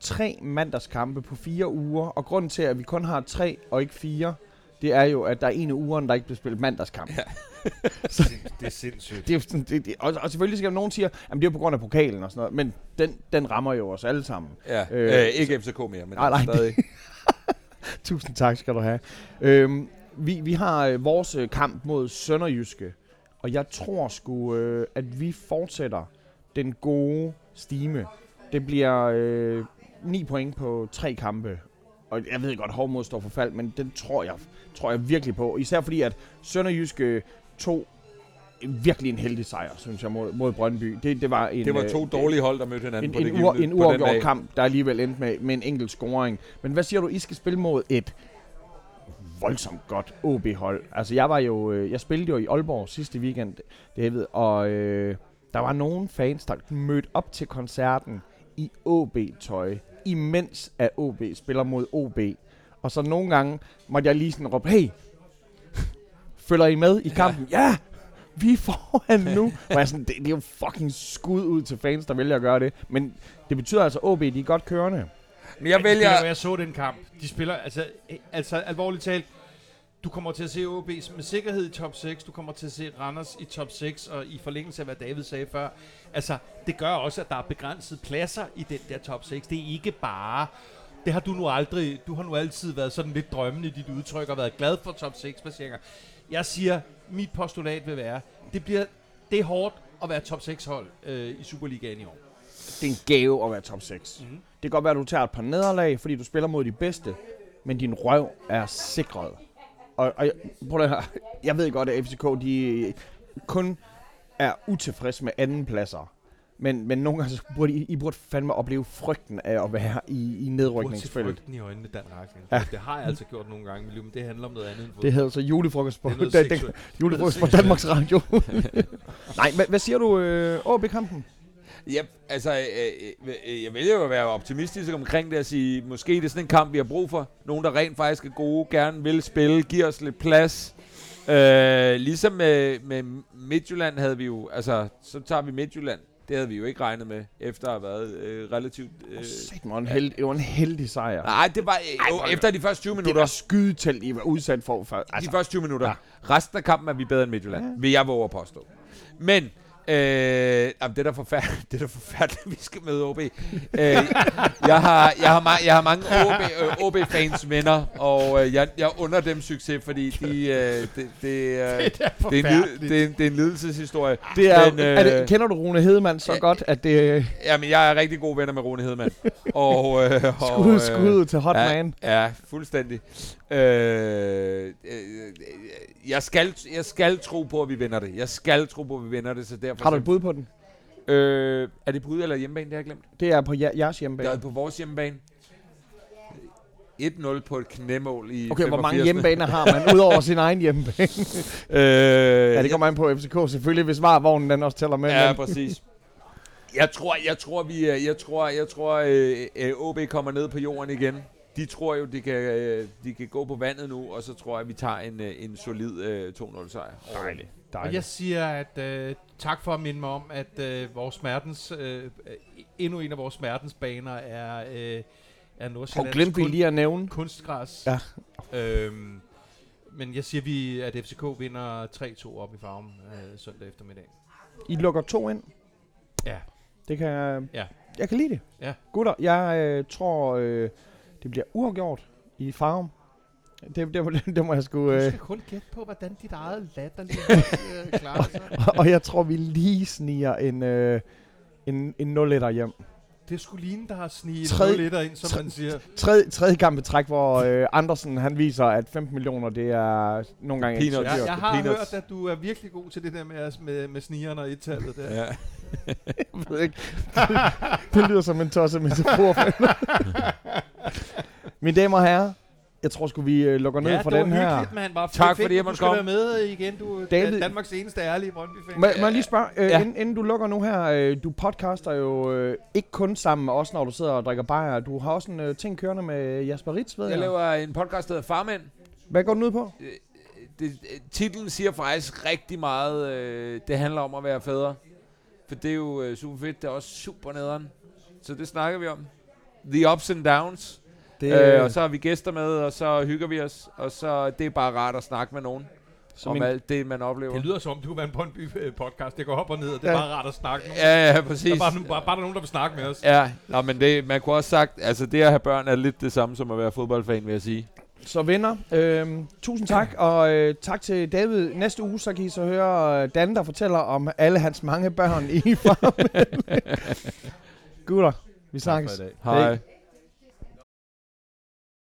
tre mandagskampe på fire uger, og grunden til, at vi kun har tre og ikke fire, det er jo, at der er en af ugerne, der ikke bliver spillet mandagskamp. Ja. så, det er sindssygt. Det er, sådan, det, det, og, og selvfølgelig skal nogen sige, at det er på grund af pokalen og sådan noget, men den, den rammer jo os alle sammen. Ja, øh, øh, ikke FCK mere, men nej, nej, stadig. Tusind tak skal du have. Øhm, vi, vi har øh, vores øh, kamp mod Sønderjyske, og jeg tror sgu, øh, at vi fortsætter den gode stime. Det bliver øh, 9 point på tre kampe, og jeg ved godt, Hovmod står for fald, men den tror jeg, tror jeg virkelig på. Især fordi, at Sønderjyske to virkelig en heldig sejr, synes jeg, mod, mod Brøndby. Det, det, var en, det var to øh, dårlige hold, der mødte hinanden en, på en, det en, en uafgjort kamp, der alligevel endte med, med en enkelt scoring. Men hvad siger du, I skal spille mod et voldsomt godt OB-hold? Altså, jeg var jo, øh, jeg spillede jo i Aalborg sidste weekend, David, og øh, der var nogle fans, der mødte op til koncerten i OB-tøj, imens at OB spiller mod OB. Og så nogle gange måtte jeg lige sådan råbe, hey, følger I med i kampen? Ja, ja vi får han nu. Og jeg sådan, det, det, er jo fucking skud ud til fans, der vælger at gøre det. Men det betyder altså, at OB de er godt kørende. Men jeg vælger... Jeg, jeg så den kamp. De spiller, altså, altså alvorligt talt, du kommer til at se OB med sikkerhed i top 6. Du kommer til at se Randers i top 6. Og i forlængelse af, hvad David sagde før. Altså, det gør også, at der er begrænset pladser i den der top 6. Det er ikke bare... Det har du nu aldrig... Du har nu altid været sådan lidt drømmende i dit udtryk og været glad for top 6 placeringer. Jeg siger, mit postulat vil være, det bliver det er hårdt at være top 6 hold øh, i Superligaen i år. Det er en gave at være top 6. Mm-hmm. Det kan godt være, at du tager et par nederlag, fordi du spiller mod de bedste, men din røv er sikret. Og, og prøv at høre, jeg ved godt, at FCK de kun er utilfredse med anden pladser. Men, men nogle gange så burde I, I burde fandme opleve frygten af at være i, i nedrykningsspillet. Du frygten i øjnene, Dan Rakling. Ja. Det har jeg altså gjort nogle gange, men det handler om noget andet end. Det hedder så julefrokost på, det den, den, julefrokost på Danmarks Radio. Nej, hvad, hvad siger du, øh, OB-kampen? Ja, altså, øh, øh, jeg vælger jo at være optimistisk omkring det og sige, måske det er sådan en kamp, vi har brug for. Nogen, der rent faktisk er gode, gerne vil spille, giver os lidt plads. Øh, ligesom med, med Midtjylland havde vi jo, altså, så tager vi Midtjylland. Det havde vi jo ikke regnet med, efter at have været øh, relativt... Øh, Sæt mig, en held, det var en heldig sejr. nej, det var øh, jo, efter de første 20 Det minutter. var skydetelt, I var udsat for. for altså, de første 20 minutter. Ja. Resten af kampen er vi bedre end Midtjylland, ja. vil jeg våge at påstå. Men, øh, jamen, det er da forfærdeligt, det er da forfærdeligt, at vi skal møde OB. øh, jeg, har, jeg, har, ma- jeg har mange OB, øh, OB-fans venner, og øh, jeg, jeg under dem succes, fordi de, øh, det, det, øh, det, er det, er en, det, er en, det er en lidelseshistorie. det er, Men, øh, er det, øh, kender du Rune Hedemann så ja, godt, at det Jamen, jeg er rigtig gode venner med Rune Hedemann. og, øh, og, skud, øh, skud til Hot ja, Man? Ja, fuldstændig. Øh, øh, jeg, skal, jeg skal tro på, at vi vinder det. Jeg skal tro på, at vi vinder det, så derfor... Har du et bud på den? Øh, er det på ude- eller hjemmebane, det har jeg glemt? Det er på jer, jeres Det hjemmebane. er på vores hjemmebane. 1-0 på et knæmål i Okay, hvor mange 85. hjemmebaner har man, udover sin egen hjemmebane? Øh, ja, det kommer an på FCK selvfølgelig, hvis varevognen den også tæller med. Ja, men- præcis. Jeg tror, jeg tror, vi, er- jeg tror, jeg tror, øh, øh, OB kommer ned på jorden igen. De tror jo, de kan, øh, de kan gå på vandet nu, og så tror jeg, vi tager en, øh, en solid øh, 2-0 sejr. Dejligt. Og Dejligt. jeg siger, at øh, tak for at minde mig om, at øh, vores smertens, øh, endnu en af vores smertensbaner er, øh, er Og Nordsjællands glemte vi kun- lige at nævne, kunstgræs. Ja. Øhm, men jeg siger, vi, at FCK vinder 3-2 op i farven øh, søndag eftermiddag. I lukker to ind. Ja. Det kan jeg... Ja. Jeg kan lide det. Ja. Gutter, jeg øh, tror, øh, det bliver uafgjort i farven. Det, det, må- det må jeg sgu... Du Øh, skal kun gætte på, hvordan dit eget latterlige øh, klarer sig. og jeg tror, vi lige sniger en, øh, en, en 0 hjem. Det er sgu ligne, der har sniget Tredje- 0 liter ind, som tre- man siger. Tredje, tredje kamp i træk, hvor øh, Andersen han viser, at 15 millioner, det er nogle gange ikke Peanuts. dyrt. Jeg, jeg har peanuts. hørt, at du er virkelig god til det der med, med, med snigerne og et-tallet der. Ja. Jeg ved ikke. det lyder som en tosset metafor. Mine damer og herrer, jeg tror sgu, vi øh, lukker ned ja, for det var den her. hyggeligt, mand. Bare Tak, fordi jeg du måtte skal komme. være med igen. Du er David- Danmarks eneste ærlige Brøndby-fan. Må, må jeg lige spørge, øh, Ja. ja. inden, inden du lukker nu her, øh, du podcaster jo øh, ikke kun sammen med os, når du sidder og drikker bajer. Du har også en øh, ting kørende med Jasper Ritz, ved jeg. Jeg laver en podcast, der hedder Farmænd. Hvad går den ud på? det, øh, titlen siger faktisk rigtig meget, øh, det handler om at være fædre. For det er jo øh, super fedt, det er også super nederen. Så det snakker vi om. The ups and downs. Det, Øh, og så har vi gæster med, og så hygger vi os. Og så det er bare rart at snakke med nogen som om en, alt det, man oplever. Det lyder som om, du kunne være en Brøndby-podcast. Det går op og ned, og det er Ja. bare rart at snakke. med nogen. Ja, ja, Der præcis. er bare, bare, bare der er nogen, der vil snakke med os. Ja, nå, men det, man kunne også sagt, altså det at have børn er lidt det samme som at være fodboldfan, vil jeg sige. så venner, øh, tusind tak, og øh, tak til David. Næste uge, så kan I så høre øh, Dan, der fortæller om alle hans mange børn i farmen. Gutter, vi Tak for snakkes. i dag. Hej. Hej.